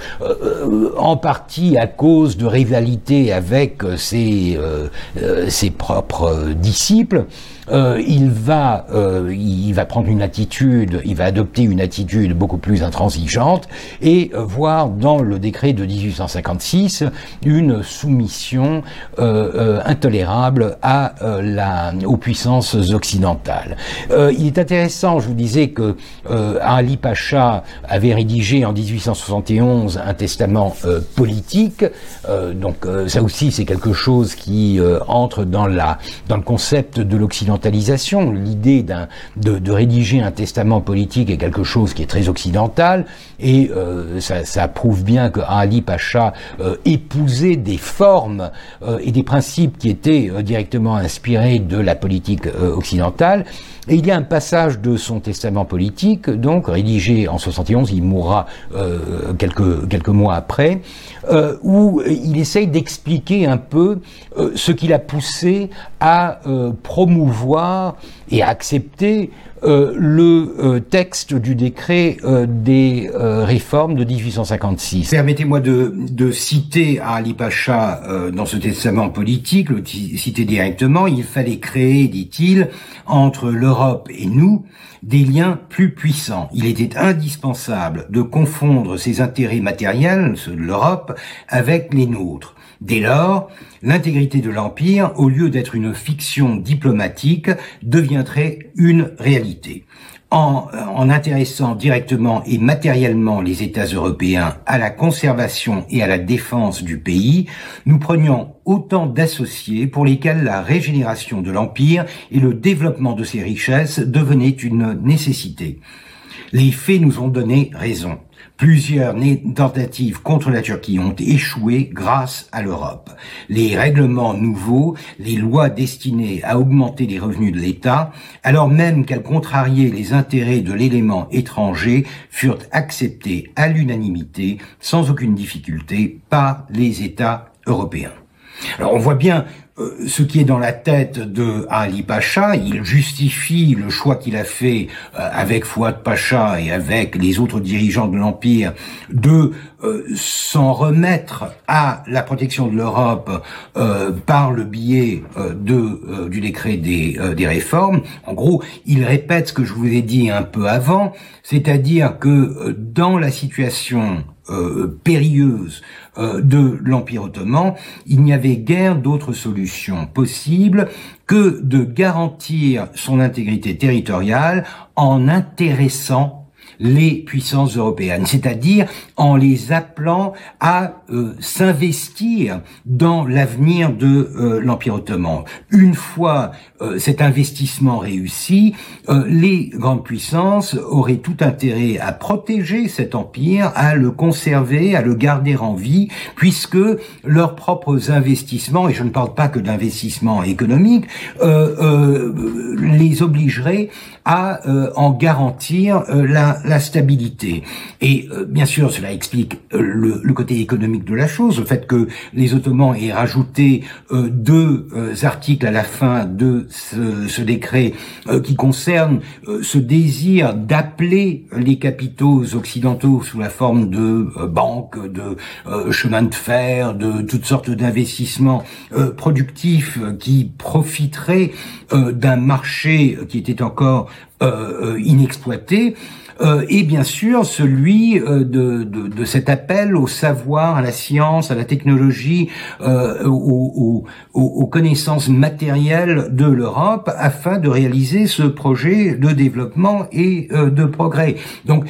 S3: en partie à cause de rivalité avec ses, ses propres disciples, euh, il va, euh, il va prendre une attitude, il va adopter une attitude beaucoup plus intransigeante et euh, voir dans le décret de 1856 une soumission intolérable aux puissances occidentales. il est intéressant, je vous disais que Ali Pacha avait rédigé en 1871 un testament politique, donc ça aussi c'est quelque chose qui entre dans le concept de l'occident L'idée de, rédiger un testament politique est quelque chose qui est très occidental et euh, ça, prouve bien que Ali Pacha euh, épousait des formes euh, et des principes qui étaient directement inspirés de la politique occidentale. Et il y a un passage de son testament politique, donc rédigé en 71, il mourra quelques, quelques mois après, où il essaye d'expliquer un peu ce qu'il a poussé à promouvoir et à accepter euh, le euh, texte du décret euh, des réformes de 1856.
S2: Permettez-moi de, de, citer Ali Pacha dans ce testament politique, le citer directement, il fallait créer, dit-il, entre l'Europe et nous, des liens plus puissants. Il était indispensable de confondre ses intérêts matériels, ceux de l'Europe, avec les nôtres. Dès lors, l'intégrité de l'Empire, au lieu d'être une fiction diplomatique, deviendrait une réalité. En, intéressant directement et matériellement les États européens à la conservation et à la défense du pays, nous prenions autant d'associés pour lesquels la régénération de l'Empire et le développement de ses richesses devenaient une nécessité. Les faits nous ont donné raison. Plusieurs tentatives contre la Turquie ont échoué grâce à l'Europe. Les règlements nouveaux, les lois destinées à augmenter les revenus de l'État, alors même qu'elles contrariaient les intérêts de l'élément étranger, furent acceptés à l'unanimité, sans aucune difficulté, par les États européens. Alors on voit bien ce qui est dans la tête de Ali Pacha, il justifie le choix qu'il a fait euh, avec Fouad Pacha et avec les autres dirigeants de l'Empire de euh, s'en remettre à la protection de l'Europe par le biais de, du décret des, des réformes. En gros, il répète ce que je vous ai dit un peu avant, c'est-à-dire que dans la situation euh, périlleuse euh, de l'Empire ottoman, il n'y avait guère d'autre solution possible que de garantir son intégrité territoriale en intéressant les puissances européennes, c'est-à-dire en les appelant à euh, s'investir dans l'avenir de euh, l'Empire ottoman. Une fois euh, cet investissement réussi, les grandes puissances auraient tout intérêt à protéger cet empire, à le conserver, à le garder en vie, puisque leurs propres investissements, et je ne parle pas que d'investissements économiques, les obligeraient à en garantir la, la stabilité. Et euh, bien sûr, cela explique euh, le, côté économique de la chose, le fait que les Ottomans aient rajouté euh, deux articles à la fin de ce, décret qui concernent ce désir d'appeler les capitaux occidentaux sous la forme de banques, de chemins de fer, de toutes sortes d'investissements productifs qui profiteraient d'un marché qui était encore inexploité et bien sûr celui de, de, de, cet appel au savoir, à la science, à la technologie, aux, aux, aux connaissances matérielles de l'Europe afin de réaliser ce projet de développement et de progrès. Donc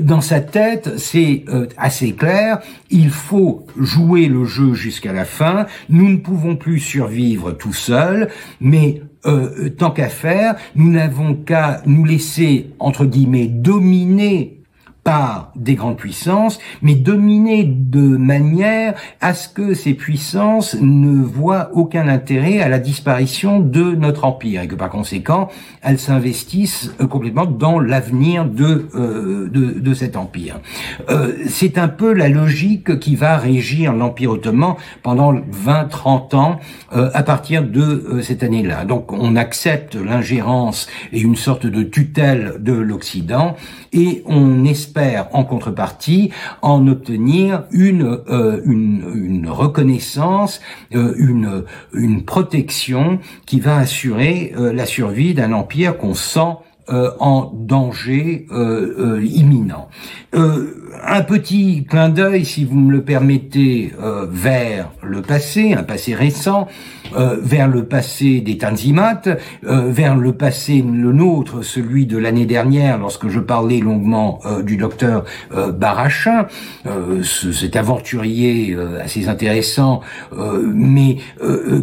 S2: dans sa tête, c'est assez clair, il faut jouer le jeu jusqu'à la fin, nous ne pouvons plus survivre tout seuls, mais euh, tant qu'à faire, nous n'avons qu'à nous laisser, entre guillemets, dominer par des grandes puissances, mais dominées de manière à ce que ces puissances ne voient aucun intérêt à la disparition de notre empire et que par conséquent elles s'investissent euh, complètement dans l'avenir de, euh, de, de cet empire. Euh, c'est un peu la logique qui va régir l'empire ottoman pendant 20-30 ans euh, à partir de euh, cette année-là. Donc on accepte l'ingérence et une sorte de tutelle de l'Occident et on espère en contrepartie en obtenir une, euh, reconnaissance, euh, une, une protection qui va assurer euh, la survie d'un empire qu'on sent en danger imminent. un petit clin d'œil, si vous me le permettez, vers le passé, un passé récent. Euh, vers le passé des Tanzimat, euh, vers le passé le nôtre, celui de l'année dernière, lorsque je parlais longuement euh, du docteur Barachin, cet aventurier assez intéressant, mais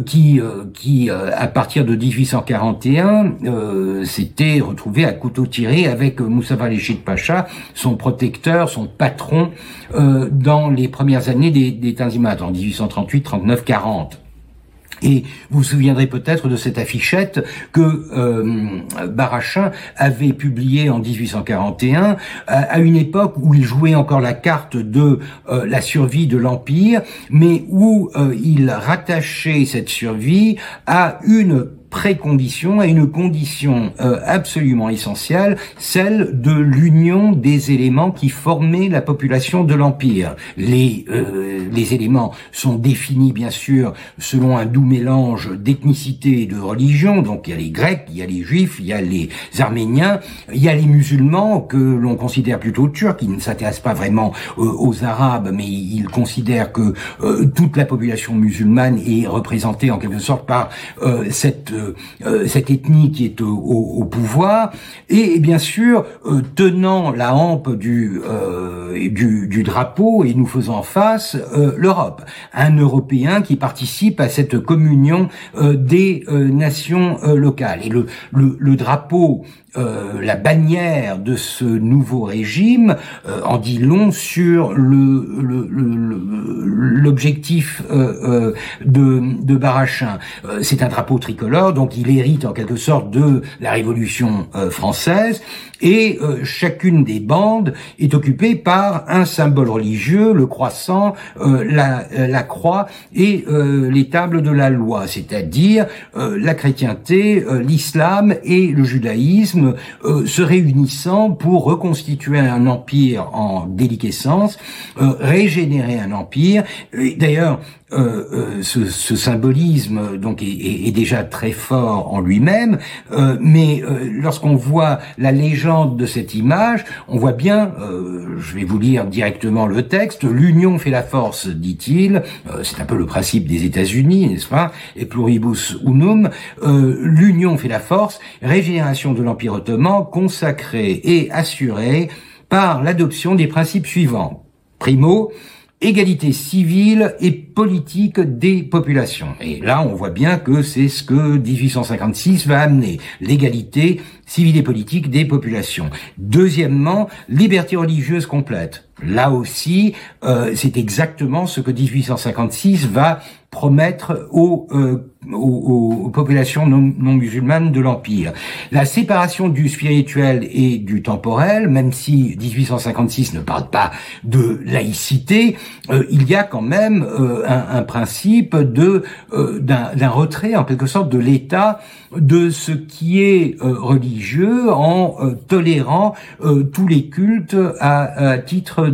S2: qui, qui à partir de 1841, s'était retrouvé à couteau tiré avec Moussa Valechid Pacha, son protecteur, son patron, dans les premières années des, des Tanzimat, en 1838, 39, 40. Et vous vous souviendrez peut-être de cette affichette que euh, Barachin avait publiée en 1841 à, une époque où il jouait encore la carte de euh, la survie de l'empire, mais où euh, il rattachait cette survie à une précondition, à une condition euh, absolument essentielle, celle de l'union des éléments qui formaient la population de l'Empire. Les, euh, les éléments sont définis bien sûr selon un doux mélange d'ethnicité et de religion, donc il y a les Grecs, il y a les Juifs, il y a les Arméniens, il y a les musulmans que l'on considère plutôt turcs, qui ne s'intéressent pas vraiment euh, aux Arabes, mais ils considèrent que toute la population musulmane est représentée en quelque sorte par cette euh, cette ethnie qui est au, pouvoir, et, bien sûr euh, tenant la hampe du, euh, du, du, drapeau et nous faisant face l'Europe, un Européen qui participe à cette communion des nations locales. Et le, le, le drapeau euh, la bannière de ce nouveau régime euh, en dit long sur l'objectif le, euh, de, de Barachin. C'est un drapeau tricolore, donc il hérite en quelque sorte de la Révolution française et euh, chacune des bandes est occupée par un symbole religieux, le croissant, euh, la, euh, la, croix et les tables de la loi, c'est-à-dire la chrétienté, l'islam et le judaïsme se réunissant pour reconstituer un empire en déliquescence, régénérer un empire. D'ailleurs, euh, euh, ce, ce, symbolisme donc est, est, déjà très fort en lui-même, euh, mais euh, lorsqu'on voit la légende de cette image, on voit bien, je vais vous lire directement le texte, l'union fait la force, dit-il, c'est un peu le principe des États-Unis, n'est-ce pas, et pluribus unum, l'union fait la force, régénération de l'Empire ottoman consacrée et assurée par l'adoption des principes suivants. Primo, égalité civile et politique des populations. Et là, on voit bien que c'est ce que 1856 va amener, l'égalité civile et politique des populations. Deuxièmement, liberté religieuse complète. Là aussi, euh, c'est exactement ce que 1856 va promettre aux, euh, aux, populations non, musulmanes de l'Empire. La séparation du spirituel et du temporel, même si 1856 ne parle pas de laïcité, euh, il y a quand même un, un, principe de d'un retrait en quelque sorte de l'État de ce qui est religieux en tolérant tous les cultes à, à titre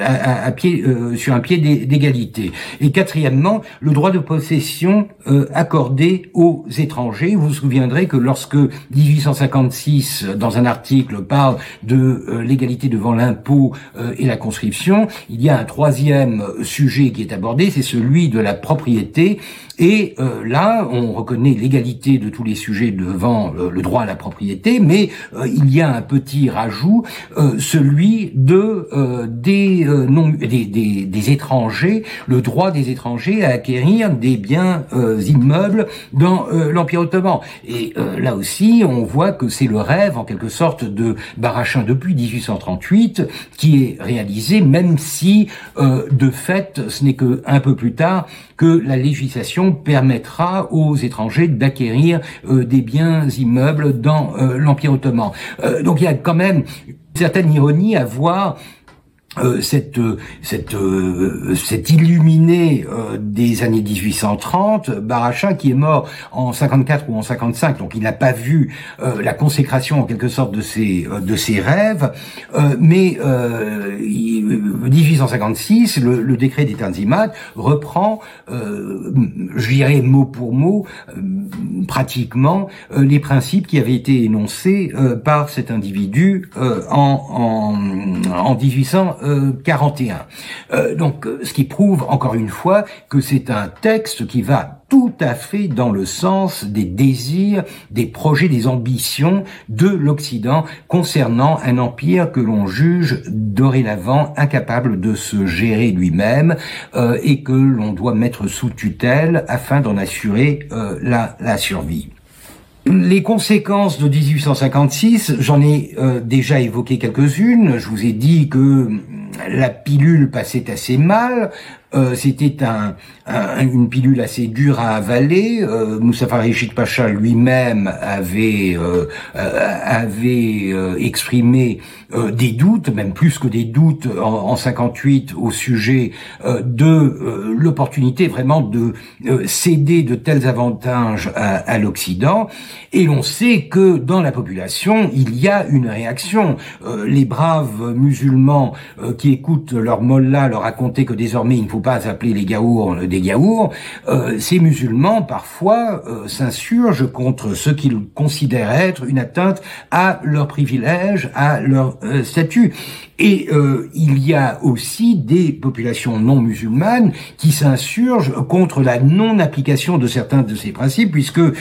S2: à, pied, euh, sur un pied d'égalité. Et quatrièmement, le droit de possession accordé aux étrangers. Vous vous souviendrez que lorsque 1856, dans un article, parle de l'égalité devant l'impôt et la conscription, il y a un troisième sujet qui est abordé, c'est celui de la propriété. Et là, on reconnaît l'égalité de tous les sujets devant le droit à la propriété, mais il y a un petit rajout, celui de des, non, des, des, des, étrangers, le droit des étrangers à acquérir des biens immeubles dans l'Empire ottoman. Et là aussi, on voit que c'est le rêve, en quelque sorte, de Barachin depuis 1838, qui est réalisé, même si, de fait, ce n'est que un peu plus tard que la législation permettra aux étrangers d'acquérir des biens immeubles dans l'Empire ottoman. donc il y a quand même certaine ironie à voir euh, cette cette euh, cet illuminé euh, des années 1830 Barachin qui est mort en 54 ou en 55 donc il n'a pas vu la consécration en quelque sorte de ses de ses rêves mais 1856 le, le décret des Tanzimat reprend je dirais mot pour mot pratiquement les principes qui avaient été énoncés par cet individu en en en 1800 41. Euh, donc, euh, ce qui prouve encore une fois que c'est un texte qui va tout à fait dans le sens des désirs, des projets, des ambitions de l'Occident concernant un empire que l'on juge dorénavant incapable de se gérer lui-même euh, et que l'on doit mettre sous tutelle afin d'en assurer la, la survie. Les conséquences de 1856, j'en ai déjà évoqué quelques-unes. Je vous ai dit que la pilule passait assez mal. Euh, c'était un, une pilule assez dure à avaler. Euh, Moussa Pacha lui-même avait euh, euh, avait exprimé des doutes, même plus que des doutes en, en 58 au sujet de l'opportunité vraiment de céder de tels avantages à, à l'Occident. Et l'on sait que dans la population, il y a une réaction. les braves musulmans qui écoutent leur mollah leur raconter que désormais il ne faut pas appeler les gaours des gaours, euh, ces musulmans parfois euh, s'insurgent contre ce qu'ils considèrent être une atteinte à leurs privilèges, à leur euh, statut. Et euh, il y a aussi des populations non musulmanes qui s'insurgent contre la non-application de certains de ces principes, puisque euh,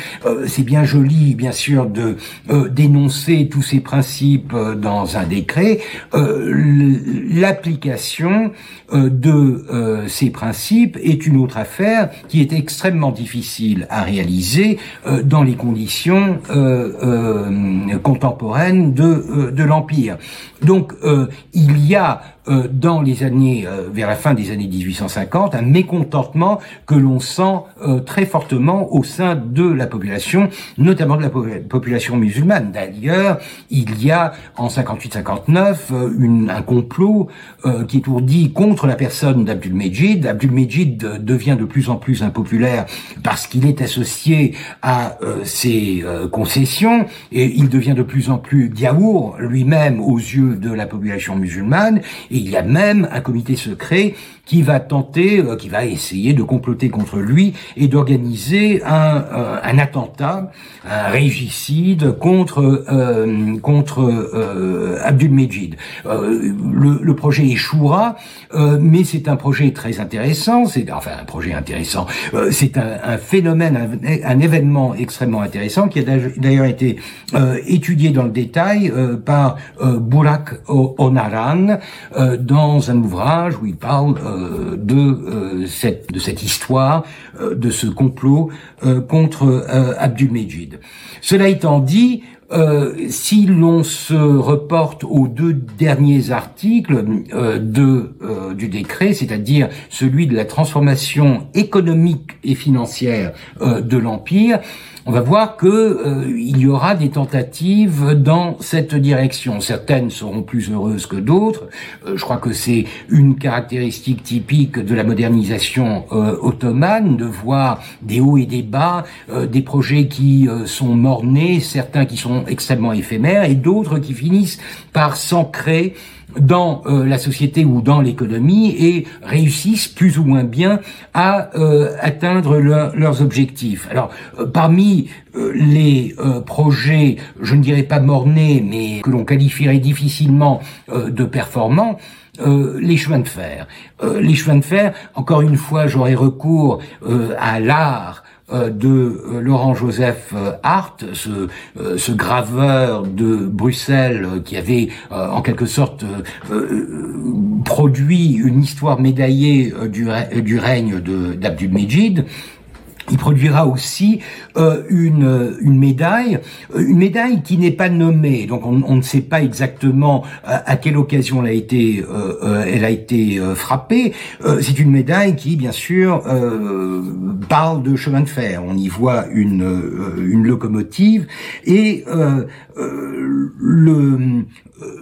S2: c'est bien joli, bien sûr, de euh, dénoncer tous ces principes dans un décret. L'application de ces principes est une autre affaire qui est extrêmement difficile à réaliser dans les conditions contemporaines de, de l'Empire. Donc, il y a euh, dans les années, euh, vers la fin des années 1850, un mécontentement que l'on sent euh, très fortement au sein de la population, notamment de la population musulmane. D'ailleurs, il y a en 58-59 un complot qui est ourdi contre la personne d'Abdul Mejid. Abdul Mejid devient de plus en plus impopulaire parce qu'il est associé à ses concessions et il devient de plus en plus diaour lui-même aux yeux de la population musulmane et il y a même un comité secret qui va tenter, euh, qui va essayer de comploter contre lui et d'organiser un, euh, un, attentat, un régicide contre euh, contre Abdul Mejid. Le, le, projet échouera, mais c'est un projet très intéressant. C'est enfin un projet intéressant. c'est un, un, phénomène, un, un, événement extrêmement intéressant qui a d'ailleurs été étudié dans le détail par Burak Onaran dans un ouvrage où il parle euh, de euh, cette de cette histoire, euh, de ce complot contre Abdul Mejid. Cela étant dit, si l'on se reporte aux deux derniers articles du décret, c'est-à-dire celui de la transformation économique et financière de l'Empire, on va voir que euh, il y aura des tentatives dans cette direction. Certaines seront plus heureuses que d'autres. Euh, je crois que c'est une caractéristique typique de la modernisation euh, ottomane de voir des hauts et des bas, des projets qui sont mornés, certains qui sont extrêmement éphémères et d'autres qui finissent par s'ancrer dans la société ou dans l'économie et réussissent plus ou moins bien à atteindre leurs objectifs. Alors, parmi les projets, je ne dirais pas mornés, mais que l'on qualifierait difficilement de performants, euh, les chemins de fer. Euh, les chemins de fer, encore une fois, j'aurais recours euh, à l'art de Laurent Joseph Hart, ce, graveur de Bruxelles qui avait en quelque sorte produit une histoire médaillée du, du règne d'Abdul-Mejid. Il produira aussi euh, une, une médaille, euh, une médaille qui n'est pas nommée, donc on, ne sait pas exactement à, quelle occasion elle a été, euh, elle a été frappée. C'est une médaille qui, bien sûr, parle de chemin de fer. On y voit une, une locomotive et le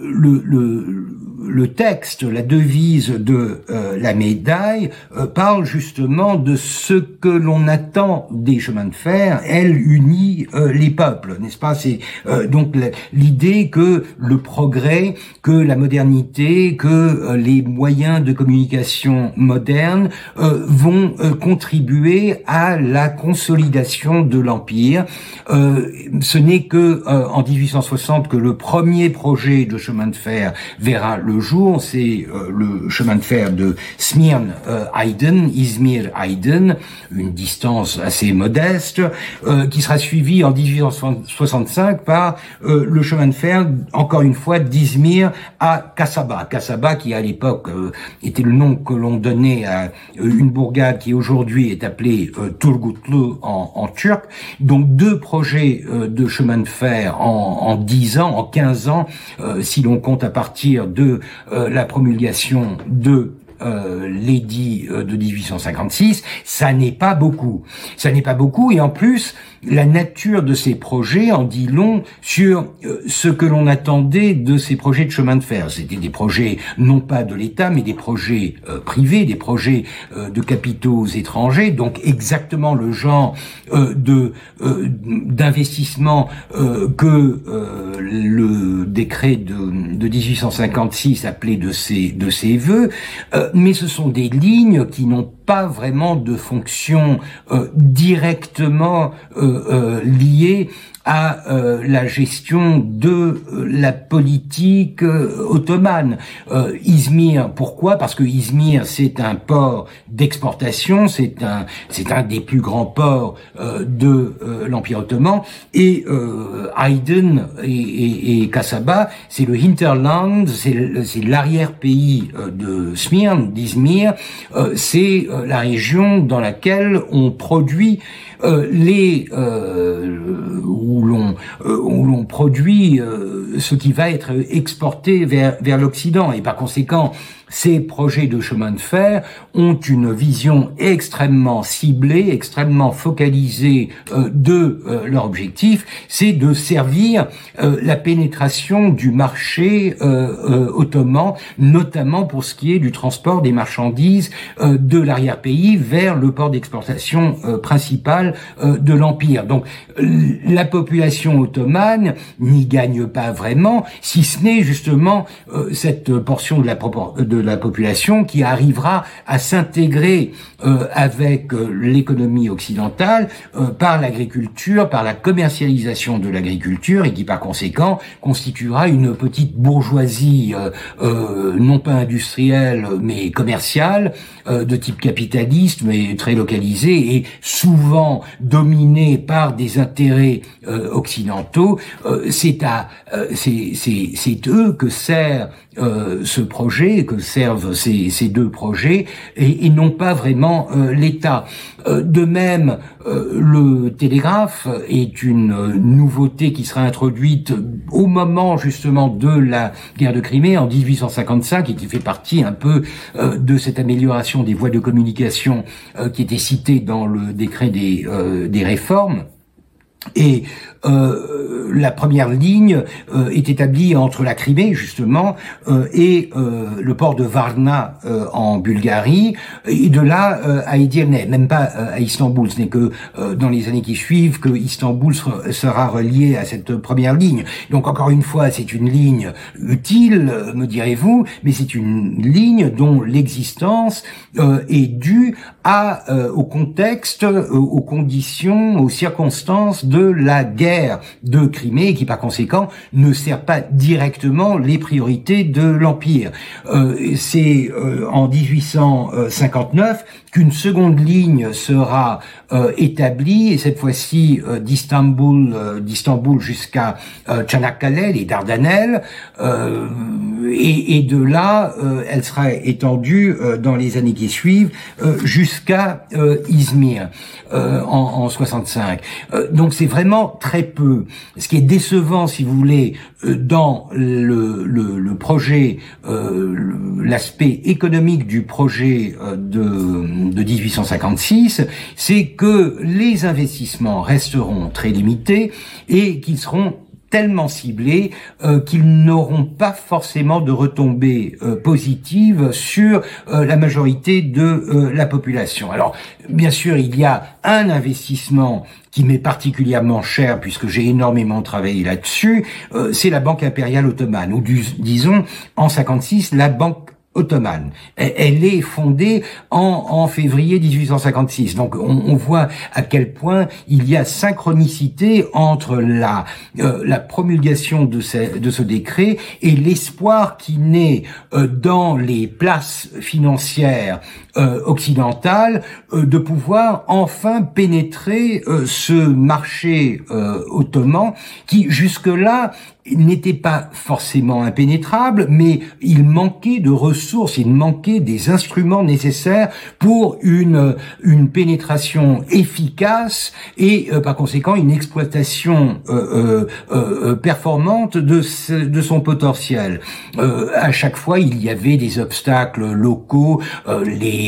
S2: le, le, le, texte, la devise de euh, la médaille euh, parle justement de ce que l'on attend des chemins de fer. Elle unit euh, les peuples, n'est-ce pas? C'est donc l'idée que le progrès, que la modernité, que les moyens de communication modernes vont contribuer à la consolidation de l'empire. ce n'est que en 1860 que le premier projet de chemin de fer verra le jour. C'est euh, le chemin de fer de Smyrne-Aydın, Izmir-Aydın, une distance assez modeste, euh, qui sera suivi en 1865 par euh, le chemin de fer, encore une fois, d'Izmir à Kasaba. Kasaba, qui à l'époque était le nom que l'on donnait à une bourgade qui aujourd'hui est appelée Turgutlu en, en, turc. Donc deux projets de chemin de fer en, en 10 ans, en 15 ans, si l'on compte à partir de euh, la promulgation de euh, l'édit euh, de 1856, ça n'est pas beaucoup. Ça n'est pas beaucoup et en plus, la nature de ces projets en dit long sur euh, ce que l'on attendait de ces projets de chemin de fer. C'était des projets non pas de l'État, mais des projets euh, privés, des projets euh, de capitaux étrangers, donc exactement le genre de d'investissement que le décret de, de 1856 appelait de ses de ses voeux. Mais ce sont des lignes qui n'ont pas vraiment de fonction directement euh, lié à euh, la gestion de euh, la politique euh, ottomane. Izmir, pourquoi? Parce que Izmir, c'est un port d'exportation, c'est un, c'est un des plus grands ports de l'Empire ottoman, et Aydın et, et, et Kasaba, c'est le hinterland, c'est l'arrière-pays de Smyrne, d'Izmir, c'est la région dans laquelle on produit les où l'on euh, où l'on produit euh, ce qui va être exporté vers vers l'Occident et par conséquent ces projets de chemin de fer ont une vision extrêmement ciblée, extrêmement focalisée euh, de euh, leur objectif, c'est de servir euh, la pénétration du marché ottoman, notamment pour ce qui est du transport des marchandises de l'arrière-pays vers le port d'exportation principal de l'Empire. Donc la population ottomane n'y gagne pas vraiment, si ce n'est justement cette portion de la, de la population qui arrivera à s'intégrer euh, avec euh, l'économie occidentale euh, par l'agriculture, par la commercialisation de l'agriculture et qui par conséquent constituera une petite bourgeoisie non pas industrielle mais commerciale de type capitaliste mais très localisée et souvent dominée par des intérêts occidentaux. c'est à c'est eux que sert ce projet, que servent ces, deux projets et, non pas vraiment euh, l'État. Euh, de même, euh, le télégraphe est une nouveauté qui sera introduite au moment justement de la guerre de Crimée en 1855 et qui fait partie un peu de cette amélioration des voies de communication qui était citée dans le décret des, des réformes. Et euh, la première ligne euh, est établie entre la Crimée justement euh, et le port de Varna en Bulgarie et de là à Edirne, même pas à Istanbul. Ce n'est que dans les années qui suivent que Istanbul sera relié à cette première ligne. Donc encore une fois, c'est une ligne utile, me direz-vous, mais c'est une ligne dont l'existence est due à au contexte, aux conditions, aux circonstances de la guerre de Crimée qui par conséquent ne sert pas directement les priorités de l'Empire. Euh, c'est euh, en 1859 qu'une seconde ligne sera euh, établie et cette fois-ci d'Istanbul jusqu'à Çanakkale, les Dardanelles et, et, de là elle sera étendue dans les années qui suivent jusqu'à Izmir en, en 65. donc c'est vraiment très peu. Ce qui est décevant, si vous voulez, euh, dans le, le, projet, euh, l'aspect économique du projet euh, de, de 1856, c'est que les investissements resteront très limités et qu'ils seront tellement ciblés euh, qu'ils n'auront pas forcément de retombées euh, positives sur euh, la majorité de la population. Alors, bien sûr, il y a un investissement qui m'est particulièrement cher puisque j'ai énormément travaillé là-dessus, c'est la Banque impériale ottomane, ou disons en 56 la Banque ottomane. Elle est fondée en, en février 1856. Donc on, voit à quel point il y a synchronicité entre la, euh, promulgation de ce, de ce décret et l'espoir qui naît euh, dans les places financières euh, occidentales de pouvoir enfin pénétrer ce marché ottoman qui jusque-là n'était pas forcément impénétrable, mais il manquait de ressources, il manquait des instruments nécessaires pour une, une pénétration efficace et euh, par conséquent une exploitation euh, euh, performante de, de son potentiel. à chaque fois, il y avait des obstacles locaux, les,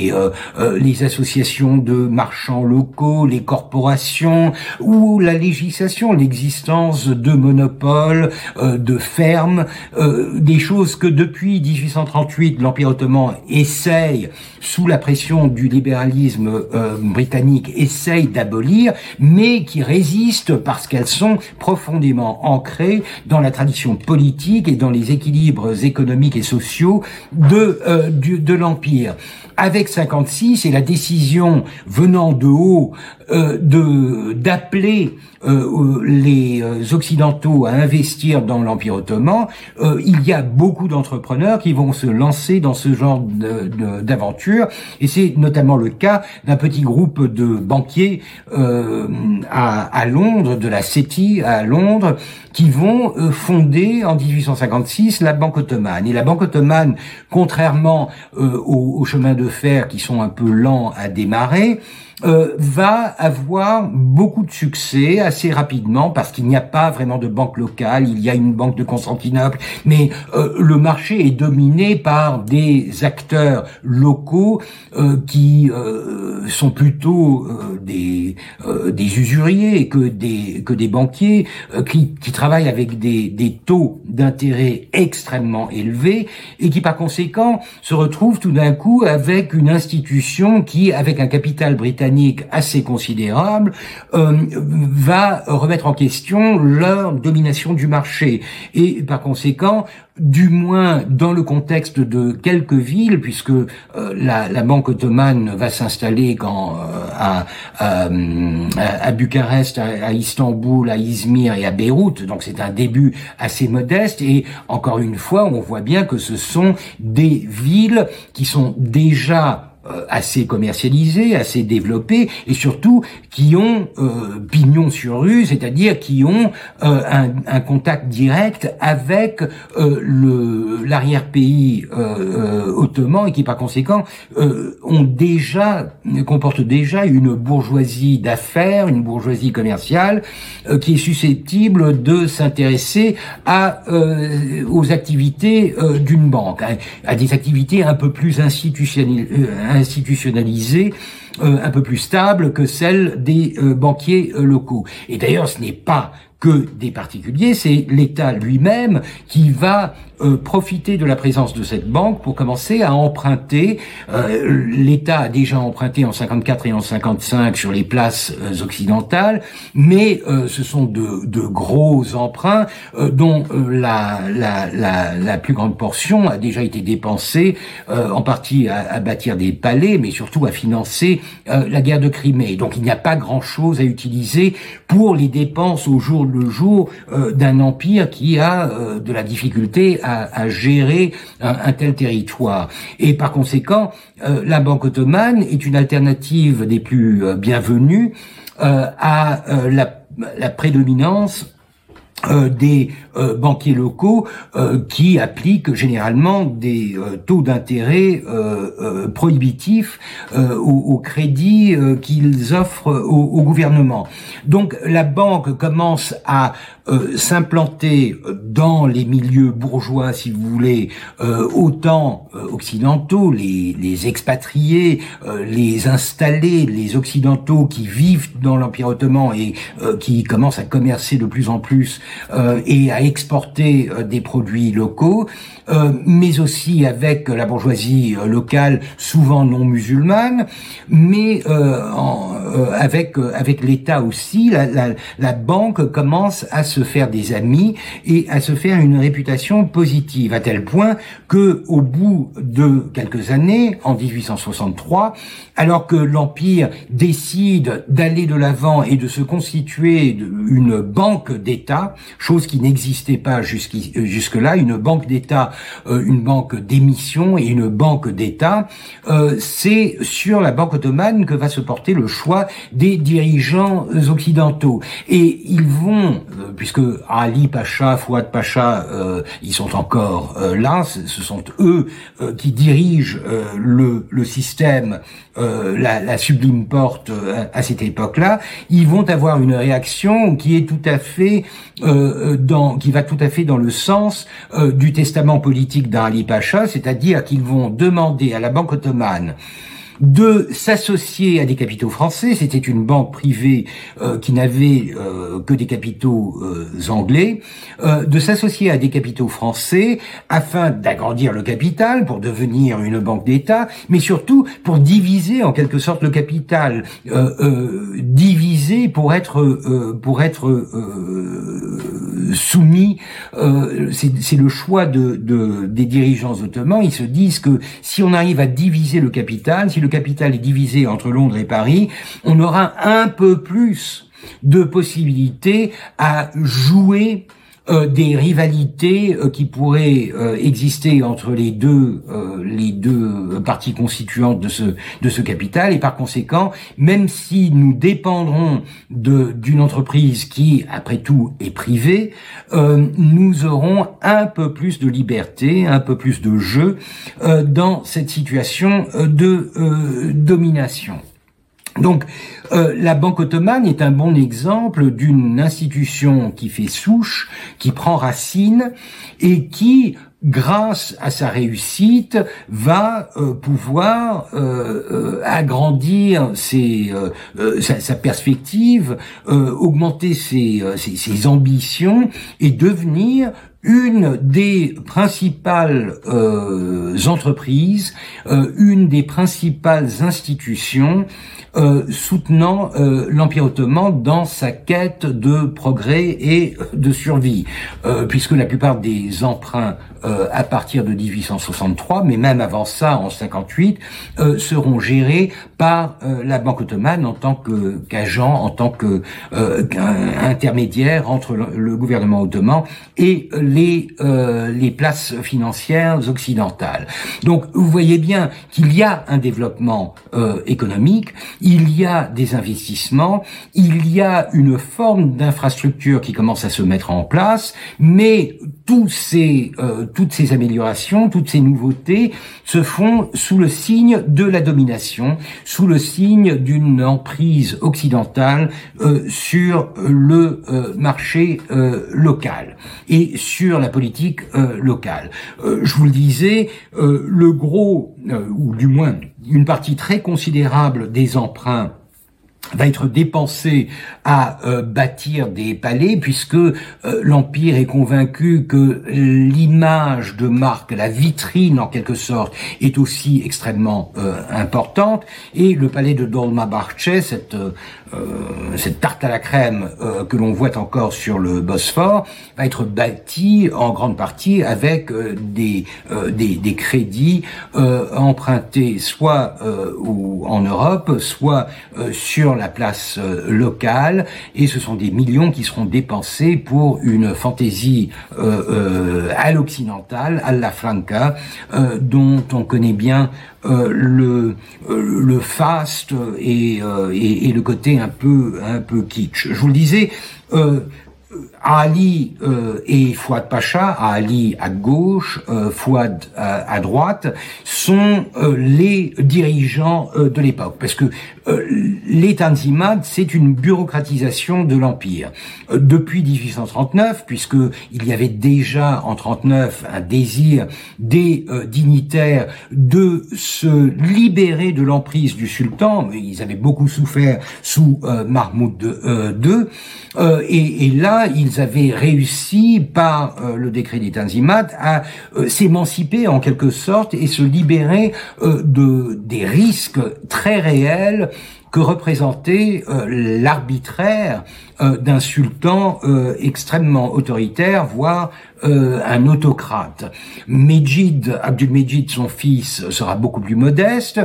S2: les associations de marchands locaux, les corporations ou la législation, l'existence de monopoles, euh, de fermes, euh, des choses que depuis 1838 l'Empire ottoman essaye, sous la pression du libéralisme euh, britannique, essaye d'abolir, mais qui résistent parce qu'elles sont profondément ancrées dans la tradition politique et dans les équilibres économiques et sociaux de, de l'Empire avec 56 et la décision venant de haut euh, de d'appeler euh, les euh, occidentaux à investir dans l'empire ottoman, il y a beaucoup d'entrepreneurs qui vont se lancer dans ce genre d'aventure et c'est notamment le cas d'un petit groupe de banquiers à, à, Londres, de la CETI à Londres, qui vont fonder en 1856 la Banque ottomane. Et la Banque ottomane, contrairement au, au chemin de faire qui sont un peu lents à démarrer, euh, va avoir beaucoup de succès assez rapidement parce qu'il n'y a pas vraiment de banque locale, il y a une banque de Constantinople, mais euh, le marché est dominé par des acteurs locaux euh, qui sont plutôt des, des usuriers que des, que des banquiers, qui, qui travaillent avec des, des taux d'intérêt extrêmement élevés et qui par conséquent se retrouvent tout d'un coup avec une institution qui, avec un capital britannique, assez considérable euh, va remettre en question leur domination du marché et par conséquent du moins dans le contexte de quelques villes, puisque euh, la, la, Banque ottomane va s'installer quand euh, à, à, Bucarest, à, Istanbul, à Izmir et à Beyrouth, donc c'est un début assez modeste, et encore une fois, on voit bien que ce sont des villes qui sont déjà assez commercialisés, assez développés, et surtout qui ont euh, pignon sur rue, c'est-à-dire qui ont euh, un, un, contact direct avec euh, le l'arrière-pays ottoman et qui par conséquent ont déjà comportent déjà une bourgeoisie d'affaires, une bourgeoisie commerciale qui est susceptible de s'intéresser à aux activités d'une banque, à, à, des activités un peu plus institutionnelles institutionnalisé un peu plus stable que celle des banquiers locaux. Et d'ailleurs, ce n'est pas que des particuliers, c'est l'État lui-même qui va euh, profiter de la présence de cette banque pour commencer à emprunter. Euh, L'État a déjà emprunté en 54 et en 55 sur les places euh, occidentales, mais ce sont de, de, gros emprunts dont la, la, la, la, plus grande portion a déjà été dépensée en partie à, à, bâtir des palais, mais surtout à financer la guerre de Crimée. Donc il n'y a pas grand-chose à utiliser pour les dépenses au jour le jour d'un empire qui a de la difficulté à, gérer un, tel territoire. Et par conséquent, euh, la Banque ottomane est une alternative des plus euh, bienvenues euh, à la prédominance euh, des euh, banquiers locaux euh, qui appliquent généralement des taux d'intérêt prohibitifs au, crédit qu'ils offrent au, gouvernement. Donc la banque commence à s'implanter dans les milieux bourgeois, si vous voulez, autant occidentaux, les, les expatriés, les installés, les occidentaux qui vivent dans l'Empire ottoman et qui commencent à commercer de plus en plus euh, et à exporter euh, des produits locaux, euh, mais aussi avec la bourgeoisie locale, souvent non musulmane, mais avec avec l'État aussi. La, la, banque commence à se faire des amis et à se faire une réputation positive à tel point que au bout de quelques années, en 1863, alors que l'empire décide d'aller de l'avant et de se constituer une banque d'État, chose qui n'existait pas euh, jusque-là, une banque d'État, euh, une banque d'émission et une banque d'État, euh, c'est sur la Banque ottomane que va se porter le choix des dirigeants occidentaux. Et ils vont, puisque Ali Pacha, Fouad Pacha, ils sont encore là, ce sont eux qui dirigent le, le système euh, la, sublime porte euh, à cette époque-là, ils vont avoir une réaction qui est tout à fait euh, dans, qui va tout à fait dans le sens du testament politique d'Ali Pacha, c'est-à-dire qu'ils vont demander à la Banque ottomane de s'associer à des capitaux français. C'était une banque privée euh, qui n'avait euh, que des capitaux euh, anglais, de s'associer à des capitaux français afin d'agrandir le capital pour devenir une banque d'État, mais surtout pour diviser en quelque sorte le capital, diviser pour être pour être soumis. C'est le choix de, de, des dirigeants ottomans. Ils se disent que si on arrive à diviser le capital, le capital est divisé entre Londres et Paris, on aura un peu plus de possibilités à jouer euh, des rivalités euh, qui pourraient euh, exister entre les deux les deux parties constituantes de ce de ce capital. Et par conséquent même si nous dépendrons de d'une entreprise qui après tout est privée nous aurons un peu plus de liberté un peu plus de jeu dans cette situation de domination donc, euh, la Banque ottomane est un bon exemple d'une institution qui fait souche, qui prend racine et qui, grâce à sa réussite, va euh, pouvoir euh, agrandir sa, perspective, augmenter ses, ambitions et devenir une des principales euh, entreprises, euh, une des principales institutions euh, soutenant l'Empire ottoman dans sa quête de progrès et de survie, puisque la plupart des emprunts à partir de 1863, mais même avant ça, en 58, seront gérés par la Banque ottomane en tant qu'agent, en tant que intermédiaire entre le, gouvernement ottoman et euh, les places financières occidentales. Donc vous voyez bien qu'il y a un développement euh, économique, il y a des investissements, il y a une forme d'infrastructure qui commence à se mettre en place, mais euh, toutes ces améliorations, toutes ces nouveautés se font sous le signe de la domination, sous le signe d'une emprise occidentale euh, sur le euh, marché local et sur la politique locale. je vous le disais, le gros, ou du moins une partie très considérable des emprunts va être dépensé à euh, bâtir des palais puisque euh, l'empire est convaincu que l'image de marque, la vitrine en quelque sorte, est aussi extrêmement euh, importante. Et le palais de Dolmabahce, cette cette tarte à la crème que l'on voit encore sur le Bosphore, va être bâti en grande partie avec des, des, des crédits empruntés soit ou en Europe, soit sur la place euh, locale. Et ce sont des millions qui seront dépensés pour une fantaisie euh, euh, à l'occidental, à la franca, dont on connaît bien le le faste et, et, et, le côté un peu un peu kitsch. Je vous le disais. Ali euh, et Fouad Pacha, Ali à gauche, euh, Fouad à, droite, sont euh, les dirigeants euh, de l'époque. Parce que les Tanzimat, c'est une bureaucratisation de l'Empire. depuis 1839, puisque il y avait déjà en 39 un désir des dignitaires de se libérer de l'emprise du sultan, ils avaient beaucoup souffert sous Mahmoud II, et, et là, ils avaient réussi par euh, le décret des Tanzimat à euh, s'émanciper en quelque sorte et se libérer euh, de des risques très réels que représentait l'arbitraire d'un sultan extrêmement autoritaire, voire un autocrate. Mejid, Abdul son fils, sera beaucoup plus modeste.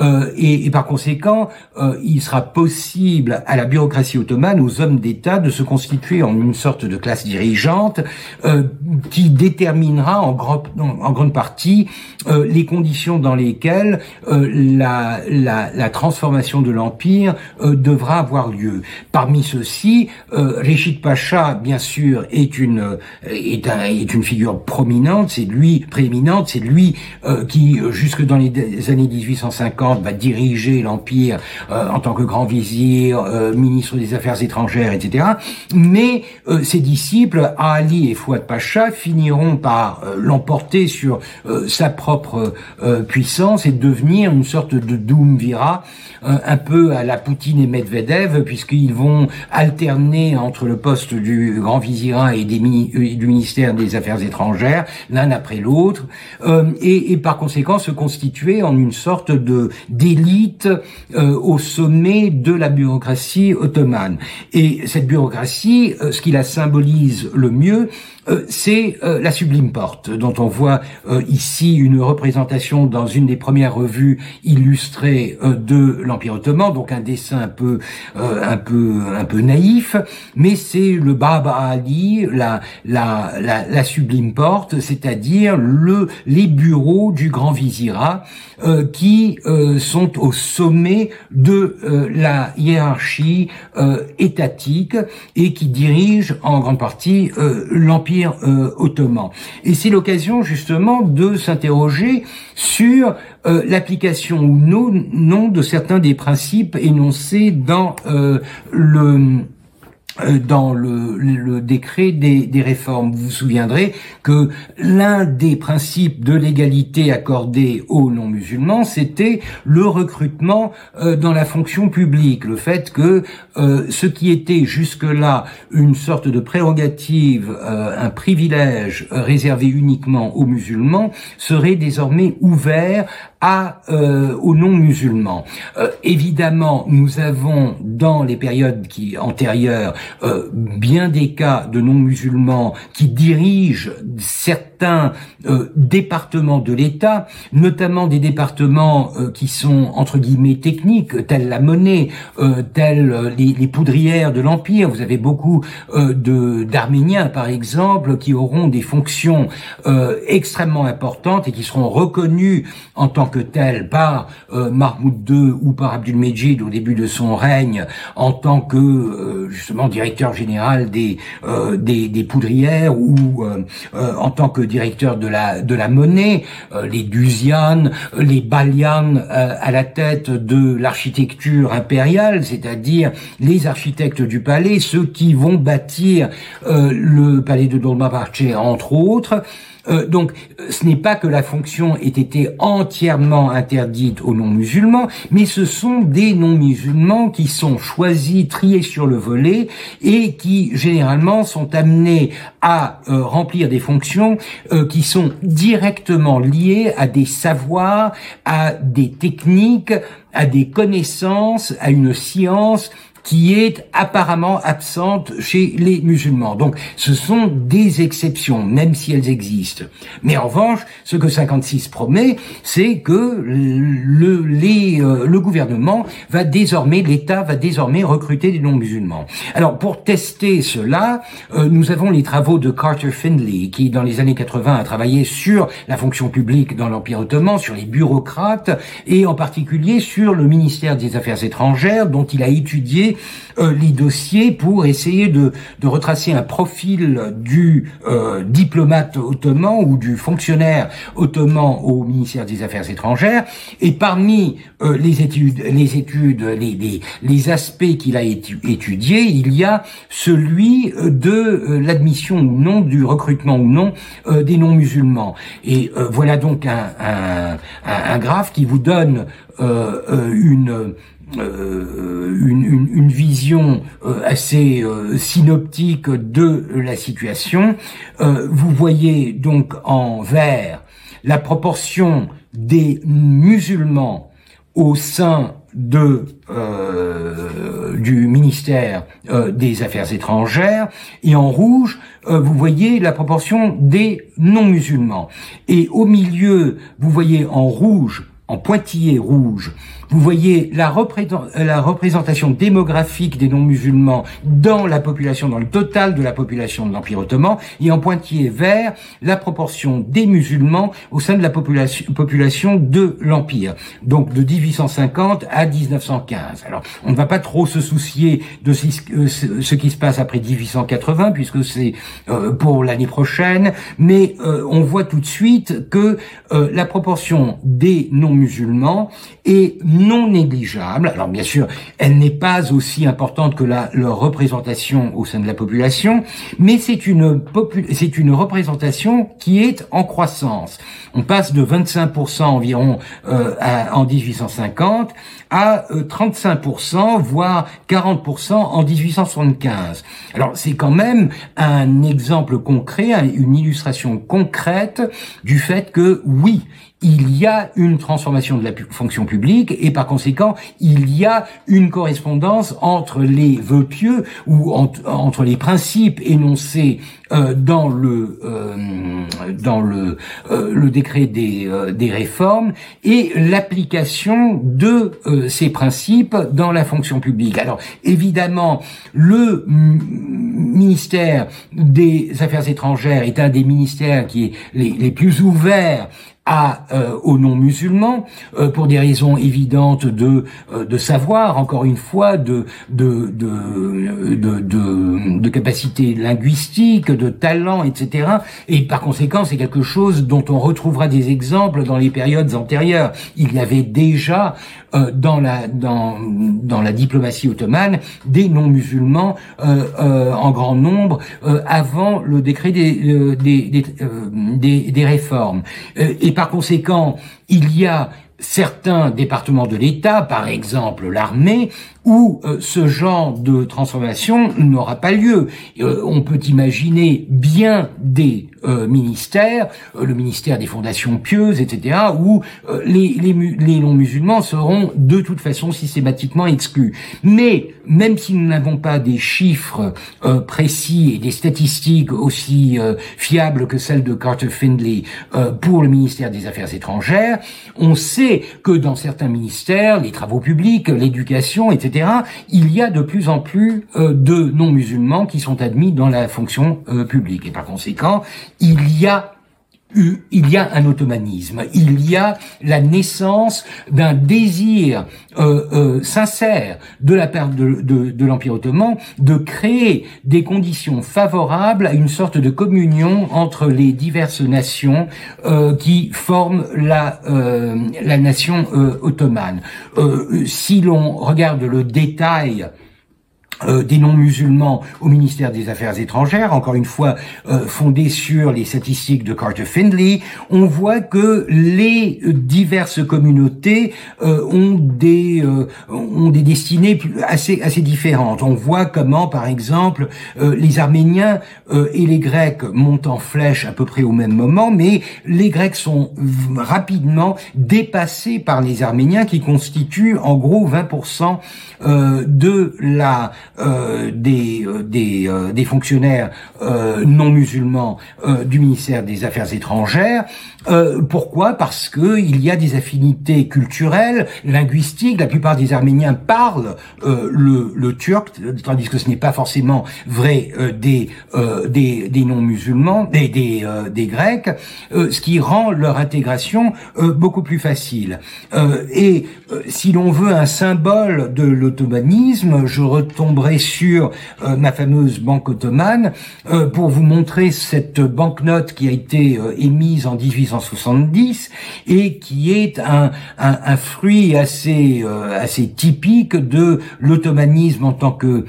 S2: Euh, et, et, par conséquent, euh, il sera possible à la bureaucratie ottomane, aux hommes d'État, de se constituer en une sorte de classe dirigeante euh, qui déterminera en, en grande partie les conditions dans lesquelles la, la, la, transformation de l'empire devra avoir lieu. Parmi ceux-ci, Rechid Pacha, bien sûr, est une est, un, est une figure prominente. C'est lui prééminente. C'est lui qui, jusque dans les années 1850 va diriger l'empire euh, en tant que grand vizir, euh, ministre des Affaires étrangères, etc. Mais euh, ses disciples, Ali et Fouad Pacha, finiront par l'emporter sur sa propre puissance et devenir une sorte de Doumvira, un peu à la Poutine et Medvedev, puisqu'ils vont alterner entre le poste du grand vizirat et des du ministère des Affaires étrangères, l'un après l'autre, et, et par conséquent se constituer en une sorte de d'élite euh, au sommet de la bureaucratie ottomane. Et cette bureaucratie, euh, ce qui la symbolise le mieux, euh, c'est euh, la Sublime Porte, dont on voit euh, ici une représentation dans une des premières revues illustrées de l'Empire ottoman, donc un dessin un peu, un peu, un peu naïf, mais c'est le Baba Ali, la, la, la, la Sublime Porte, c'est-à-dire le, les bureaux du Grand Vizirat qui sont au sommet de la hiérarchie étatique et qui dirigent en grande partie l'Empire euh, ottoman. Et c'est l'occasion justement de s'interroger sur euh, l'application ou non, de certains des principes énoncés dans euh, le dans le, décret des, réformes. Vous vous souviendrez que l'un des principes de l'égalité accordée aux non-musulmans, c'était le recrutement euh, dans la fonction publique, le fait que euh, ce qui était jusque-là une sorte de prérogative, un privilège réservé uniquement aux musulmans, serait désormais ouvert à aux non-musulmans. évidemment, nous avons dans les périodes qui antérieures euh, bien des cas de non-musulmans qui dirigent certains euh, départements de l'État, notamment des départements euh, qui sont entre guillemets techniques, tels la monnaie, tels les, poudrières de l'Empire. Vous avez beaucoup d'Arméniens, par exemple, qui auront des fonctions extrêmement importantes et qui seront reconnus en tant que tel par Mahmoud II ou par Abdul-Mejid au début de son règne en tant que justement directeur général des des, des, poudrières ou en tant que directeur de la de la monnaie, les Duzian, les Balian à la tête de l'architecture impériale, c'est-à-dire les architectes du palais, ceux qui vont bâtir le palais de Dolmabahce entre autres, euh, donc, ce n'est pas que la fonction ait été entièrement interdite aux non-musulmans, mais ce sont des non-musulmans qui sont choisis, triés sur le volet et qui généralement sont amenés à euh, remplir des fonctions euh, qui sont directement liées à des savoirs, à des techniques, à des connaissances, à une science qui est apparemment absente chez les musulmans. Donc ce sont des exceptions, même si elles existent. Mais en revanche, ce que 56 promet, c'est que le, les, euh, le gouvernement va désormais, l'État va désormais recruter des non-musulmans. Alors pour tester cela, euh, nous avons les travaux de Carter Findlay, qui dans les années 80 a travaillé sur la fonction publique dans l'Empire ottoman, sur les bureaucrates, et en particulier sur le ministère des Affaires étrangères, dont il a étudié euh, les dossiers pour essayer de, de retracer un profil du euh, diplomate ottoman ou du fonctionnaire ottoman au ministère des Affaires étrangères. Et parmi euh, les études, les études, les, les, les aspects qu'il a étudiés, il y a celui de l'admission ou non, du recrutement ou non des non-musulmans. Et voilà donc un, un, un, graphe qui vous donne une euh, une, une, vision euh, assez euh, synoptique de la situation. vous voyez donc en vert la proportion des musulmans au sein de du ministère des Affaires étrangères et en rouge vous voyez la proportion des non-musulmans et au milieu vous voyez en rouge en pointillé rouge vous voyez la, représentation démographique des non-musulmans dans la population, dans le total de la population de l'Empire ottoman, et en pointillé vert, la proportion des musulmans au sein de la population, population de l'Empire. Donc de 1850 à 1915. Alors, on ne va pas trop se soucier de ce qui se passe après 1880, puisque c'est euh, pour l'année prochaine, mais euh, on voit tout de suite que euh, la proportion des non-musulmans est non négligeable. Alors bien sûr, elle n'est pas aussi importante que la, leur représentation au sein de la population, mais c'est une, c'est une représentation qui est en croissance. On passe de 25% environ euh, en 1850 à 35%, euh, voire 40% en 1875. Alors c'est quand même un exemple concret, une illustration concrète du fait que oui, il y a une transformation de la fonction publique et par conséquent, il y a une correspondance entre les vœux pieux ou entre les principes énoncés euh, dans le euh, dans euh, le décret des des réformes et l'application de ces principes dans la fonction publique. Alors évidemment, le ministère des Affaires étrangères est un des ministères qui est les, les plus ouverts à, euh, aux non-musulmans euh, pour des raisons évidentes de euh, de savoir encore une fois de de de de, de, de capacité linguistique de talent etc et par conséquent c'est quelque chose dont on retrouvera des exemples dans les périodes antérieures. Il y avait déjà euh, dans la dans dans la diplomatie ottomane des non-musulmans euh, en grand nombre avant le décret des des, des, des réformes. Et par conséquent il y a certains départements de l'État, par exemple l'armée, où euh, ce genre de transformation n'aura pas lieu. Euh, on peut imaginer bien des euh, ministères, le ministère des fondations pieuses, etc., où les, les, les non-musulmans seront de toute façon systématiquement exclus. Mais même si nous n'avons pas des chiffres précis et des statistiques aussi fiables que celles de Carter Findlay pour le ministère des Affaires étrangères, on sait que dans certains ministères, les travaux publics, l'éducation, etc., il y a de plus en plus euh, de non-musulmans qui sont admis dans la fonction euh, publique. Et par conséquent, il y a il y a un ottomanisme, il y a la naissance d'un désir euh, euh, sincère de la part de, l'Empire ottoman de créer des conditions favorables à une sorte de communion entre les diverses nations euh, qui forment la nation ottomane. si l'on regarde le détail euh, des non-musulmans au ministère des Affaires étrangères, encore une fois euh, fondé sur les statistiques de Carter Findlay, on voit que les diverses communautés euh, ont des ont des destinées assez assez différentes. On voit comment, par exemple, les Arméniens et les Grecs montent en flèche à peu près au même moment, mais les Grecs sont rapidement dépassés par les Arméniens qui constituent en gros 20% de la euh, des, euh, des, euh, des, fonctionnaires non musulmans du ministère des Affaires étrangères. pourquoi? Parce que il y a des affinités culturelles, linguistiques. La plupart des Arméniens parlent le, le, turc, tandis que ce n'est pas forcément vrai des, des, des non musulmans, des, des, des Grecs, ce qui rend leur intégration beaucoup plus facile. et si l'on veut un symbole de l'ottomanisme, je retomberai sur euh, ma fameuse banque ottomane euh, pour vous montrer cette banknote qui a été euh, émise en 1870 et qui est un, fruit assez assez typique de l'ottomanisme en tant que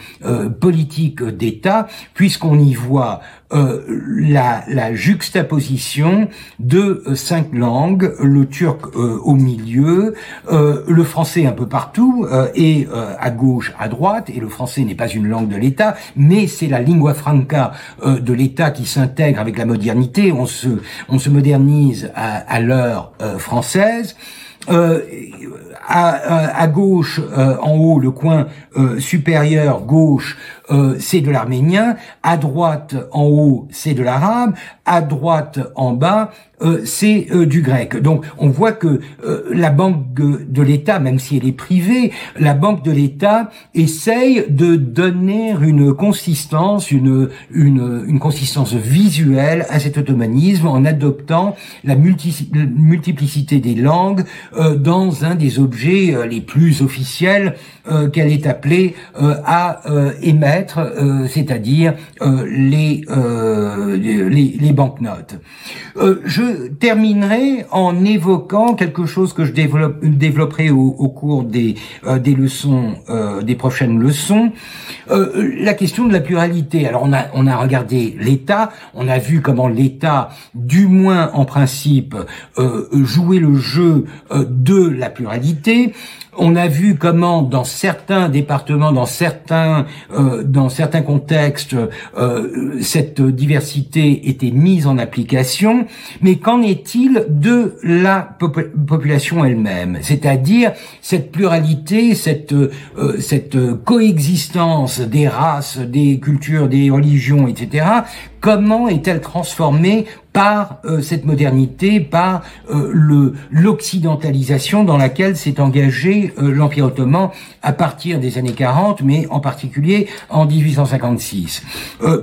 S2: politique d'État, puisqu'on y voit euh, la, la, juxtaposition de euh, cinq langues, le turc euh, au milieu, le français un peu partout, et à gauche, à droite, et le français n'est pas une langue de l'État, mais c'est la lingua franca de l'État qui s'intègre avec la modernité, on se, on se modernise à, à l'heure française. Euh, à, à, gauche, en haut, le coin supérieur gauche, euh, c'est de l'arménien, à droite en haut c'est de l'arabe, à droite en bas euh, c'est euh, du grec. Donc on voit que la banque de l'État, même si elle est privée, la banque de l'État essaye de donner une consistance, une, une, une consistance visuelle à cet ottomanisme en adoptant la multiplicité des langues dans un des objets les plus officiels qu'elle est appelée à émettre euh, c'est-à-dire euh, les, euh, les, les banknotes. je terminerai en évoquant quelque chose que je développe, développerai au, au cours des, des leçons, des prochaines leçons, la question de la pluralité. Alors on a, on a regardé l'État, on a vu comment l'État, du moins en principe, jouait le jeu de la pluralité. On a vu comment dans certains départements, dans certains, euh, dans certains contextes, euh, cette diversité était mise en application. Mais qu'en est-il de la population elle-même? C'est-à-dire cette pluralité, cette, euh, cette coexistence des races, des cultures, des religions, etc. Comment est-elle transformée par euh, cette modernité, par euh, l'occidentalisation dans laquelle s'est engagé euh, l'Empire ottoman à partir des années 40, mais en particulier en 1856.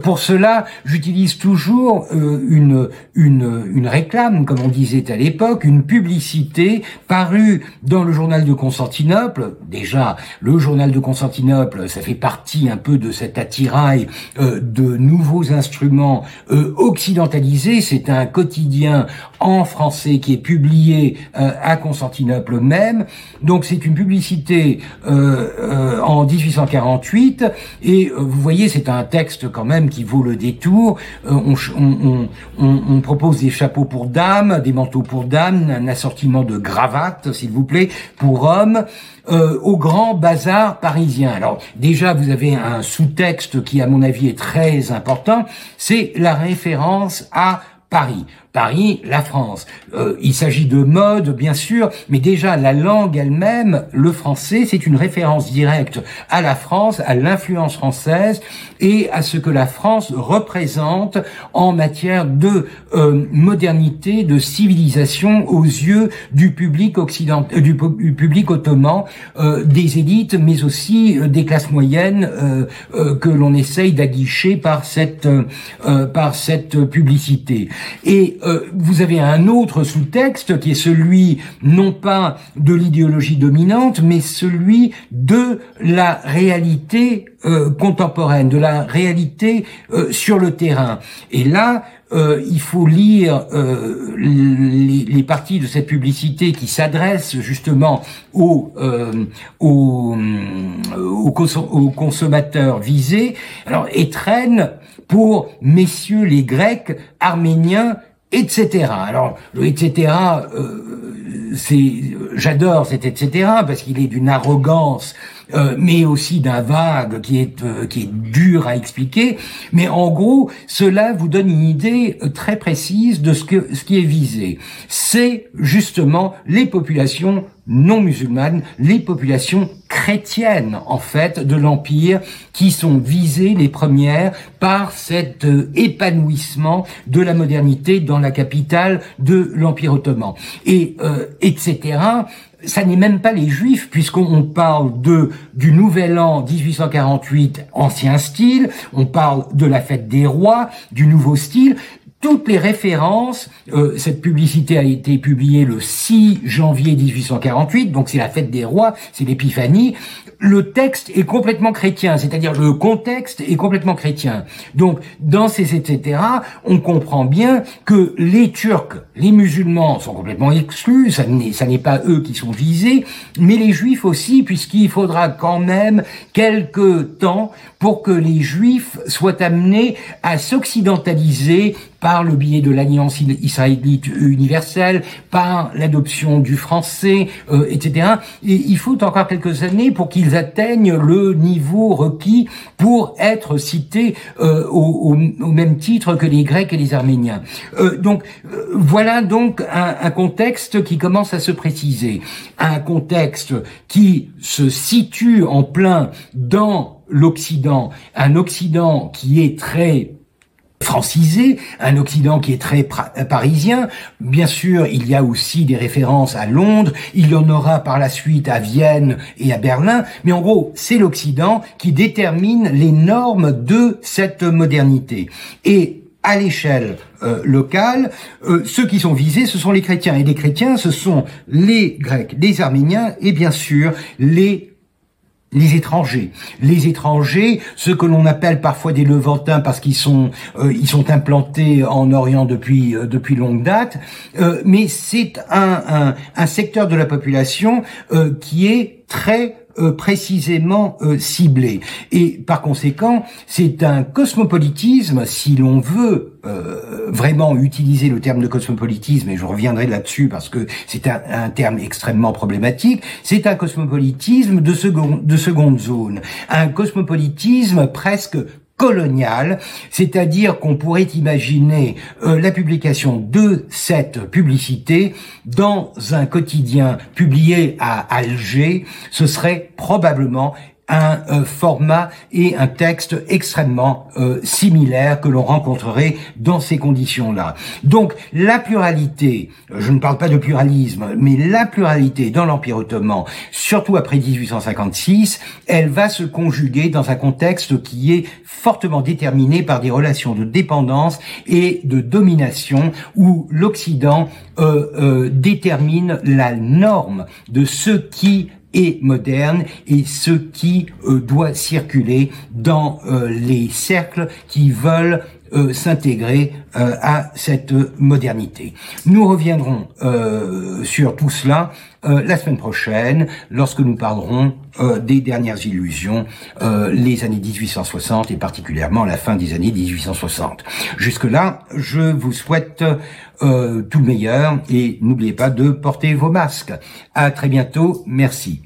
S2: pour cela, j'utilise toujours une, une, une réclame, comme on disait à l'époque, une publicité parue dans le journal de Constantinople. Déjà, le journal de Constantinople, ça fait partie un peu de cet attirail de nouveaux instruments occidentalisés un quotidien en français qui est publié euh, à Constantinople même. Donc c'est une publicité euh, euh, en 1848 et vous voyez c'est un texte quand même qui vaut le détour. On, propose des chapeaux pour dames, des manteaux pour dames, un assortiment de cravates s'il vous plaît pour hommes. au grand bazar parisien. Alors déjà, vous avez un sous-texte qui, à mon avis, est très important, c'est la référence à Paris. Paris, la France. Euh, il s'agit de mode, bien sûr, mais déjà la langue elle-même, le français, c'est une référence directe à la France, à l'influence française et à ce que la France représente en matière de euh, modernité, de civilisation aux yeux du public occidental, euh, du, public ottoman, des élites, mais aussi des classes moyennes que l'on essaye d'aguicher par cette par cette publicité. Vous avez un autre sous-texte qui est celui non pas de l'idéologie dominante, mais celui de la réalité contemporaine, de la réalité sur le terrain. Et là, euh, il faut lire euh, les, parties de cette publicité qui s'adressent justement aux, euh, aux, aux, consommateurs visés. Alors, étrennes pour messieurs les Grecs, Arméniens, etc. Alors, le etc. c'est, j'adore cet etc. parce qu'il est d'une arrogance euh, mais aussi d'un vague qui est euh, qui est dur à expliquer. Mais en gros, cela vous donne une idée euh, très précise de ce que ce qui est visé. C'est justement les populations non musulmanes, les populations chrétiennes en fait de l'empire qui sont visées les premières par cet épanouissement de la modernité dans la capitale de l'empire ottoman. Et etc ça n'est même pas les juifs, puisqu'on parle de du nouvel an 1848 ancien style, on parle de la fête des rois, du nouveau style, toutes les références, euh, cette publicité a été publiée le 6 janvier 1848, donc c'est la fête des rois, c'est l'épiphanie, le texte est complètement chrétien, c'est-à-dire le contexte est complètement chrétien. Donc, dans ces etc., on comprend bien que les Turcs, les musulmans sont complètement exclus, ça n'est pas eux qui sont visés, mais les Juifs aussi, puisqu'il faudra quand même quelques temps pour que les Juifs soient amenés à s'occidentaliser par le biais de l'alliance israélite universelle, par l'adoption du français, euh, etc. Et il faut encore quelques années pour qu'ils atteignent le niveau requis pour être cités euh, au, même titre que les Grecs et les Arméniens. Euh, donc voilà donc un, un contexte qui commence à se préciser, un contexte qui se situe en plein dans l'Occident, un Occident qui est très francisé, un Occident qui est très parisien. Bien sûr, il y a aussi des références à Londres, il y en aura par la suite à Vienne et à Berlin, mais en gros, c'est l'Occident qui détermine les normes de cette modernité. Et à l'échelle euh, locale, euh, ceux qui sont visés, ce sont les chrétiens. Et les chrétiens, ce sont les Grecs, les Arméniens et bien sûr les les étrangers, les étrangers, ceux que l'on appelle parfois des Levantins parce qu'ils sont euh, sont implantés en Orient depuis euh, depuis longue date, euh, mais c'est un, un, un, secteur de la population qui est très euh, précisément euh, ciblé. Et par conséquent, c'est un cosmopolitisme, si l'on veut euh, vraiment utiliser le terme de cosmopolitisme, et je reviendrai là-dessus parce que c'est un, terme extrêmement problématique, c'est un cosmopolitisme de, second, de seconde zone, un cosmopolitisme presque coloniale, c'est-à-dire qu'on pourrait imaginer euh, la publication de cette publicité dans un quotidien publié à Alger, ce serait probablement un euh, format et un texte extrêmement euh, similaire que l'on rencontrerait dans ces conditions-là. Donc la pluralité, je ne parle pas de pluralisme, mais la pluralité dans l'Empire ottoman, surtout après 1856, elle va se conjuguer dans un contexte qui est fortement déterminé par des relations de dépendance et de domination où l'Occident euh, détermine la norme de ce qui et moderne et ce qui euh, doit circuler dans euh, les cercles qui veulent euh, s'intégrer à cette modernité. Nous reviendrons sur tout cela la semaine prochaine lorsque nous parlerons des dernières illusions, les années 1860 et particulièrement la fin des années 1860. Jusque-là, je vous souhaite tout le meilleur et n'oubliez pas de porter vos masques. À très bientôt. Merci.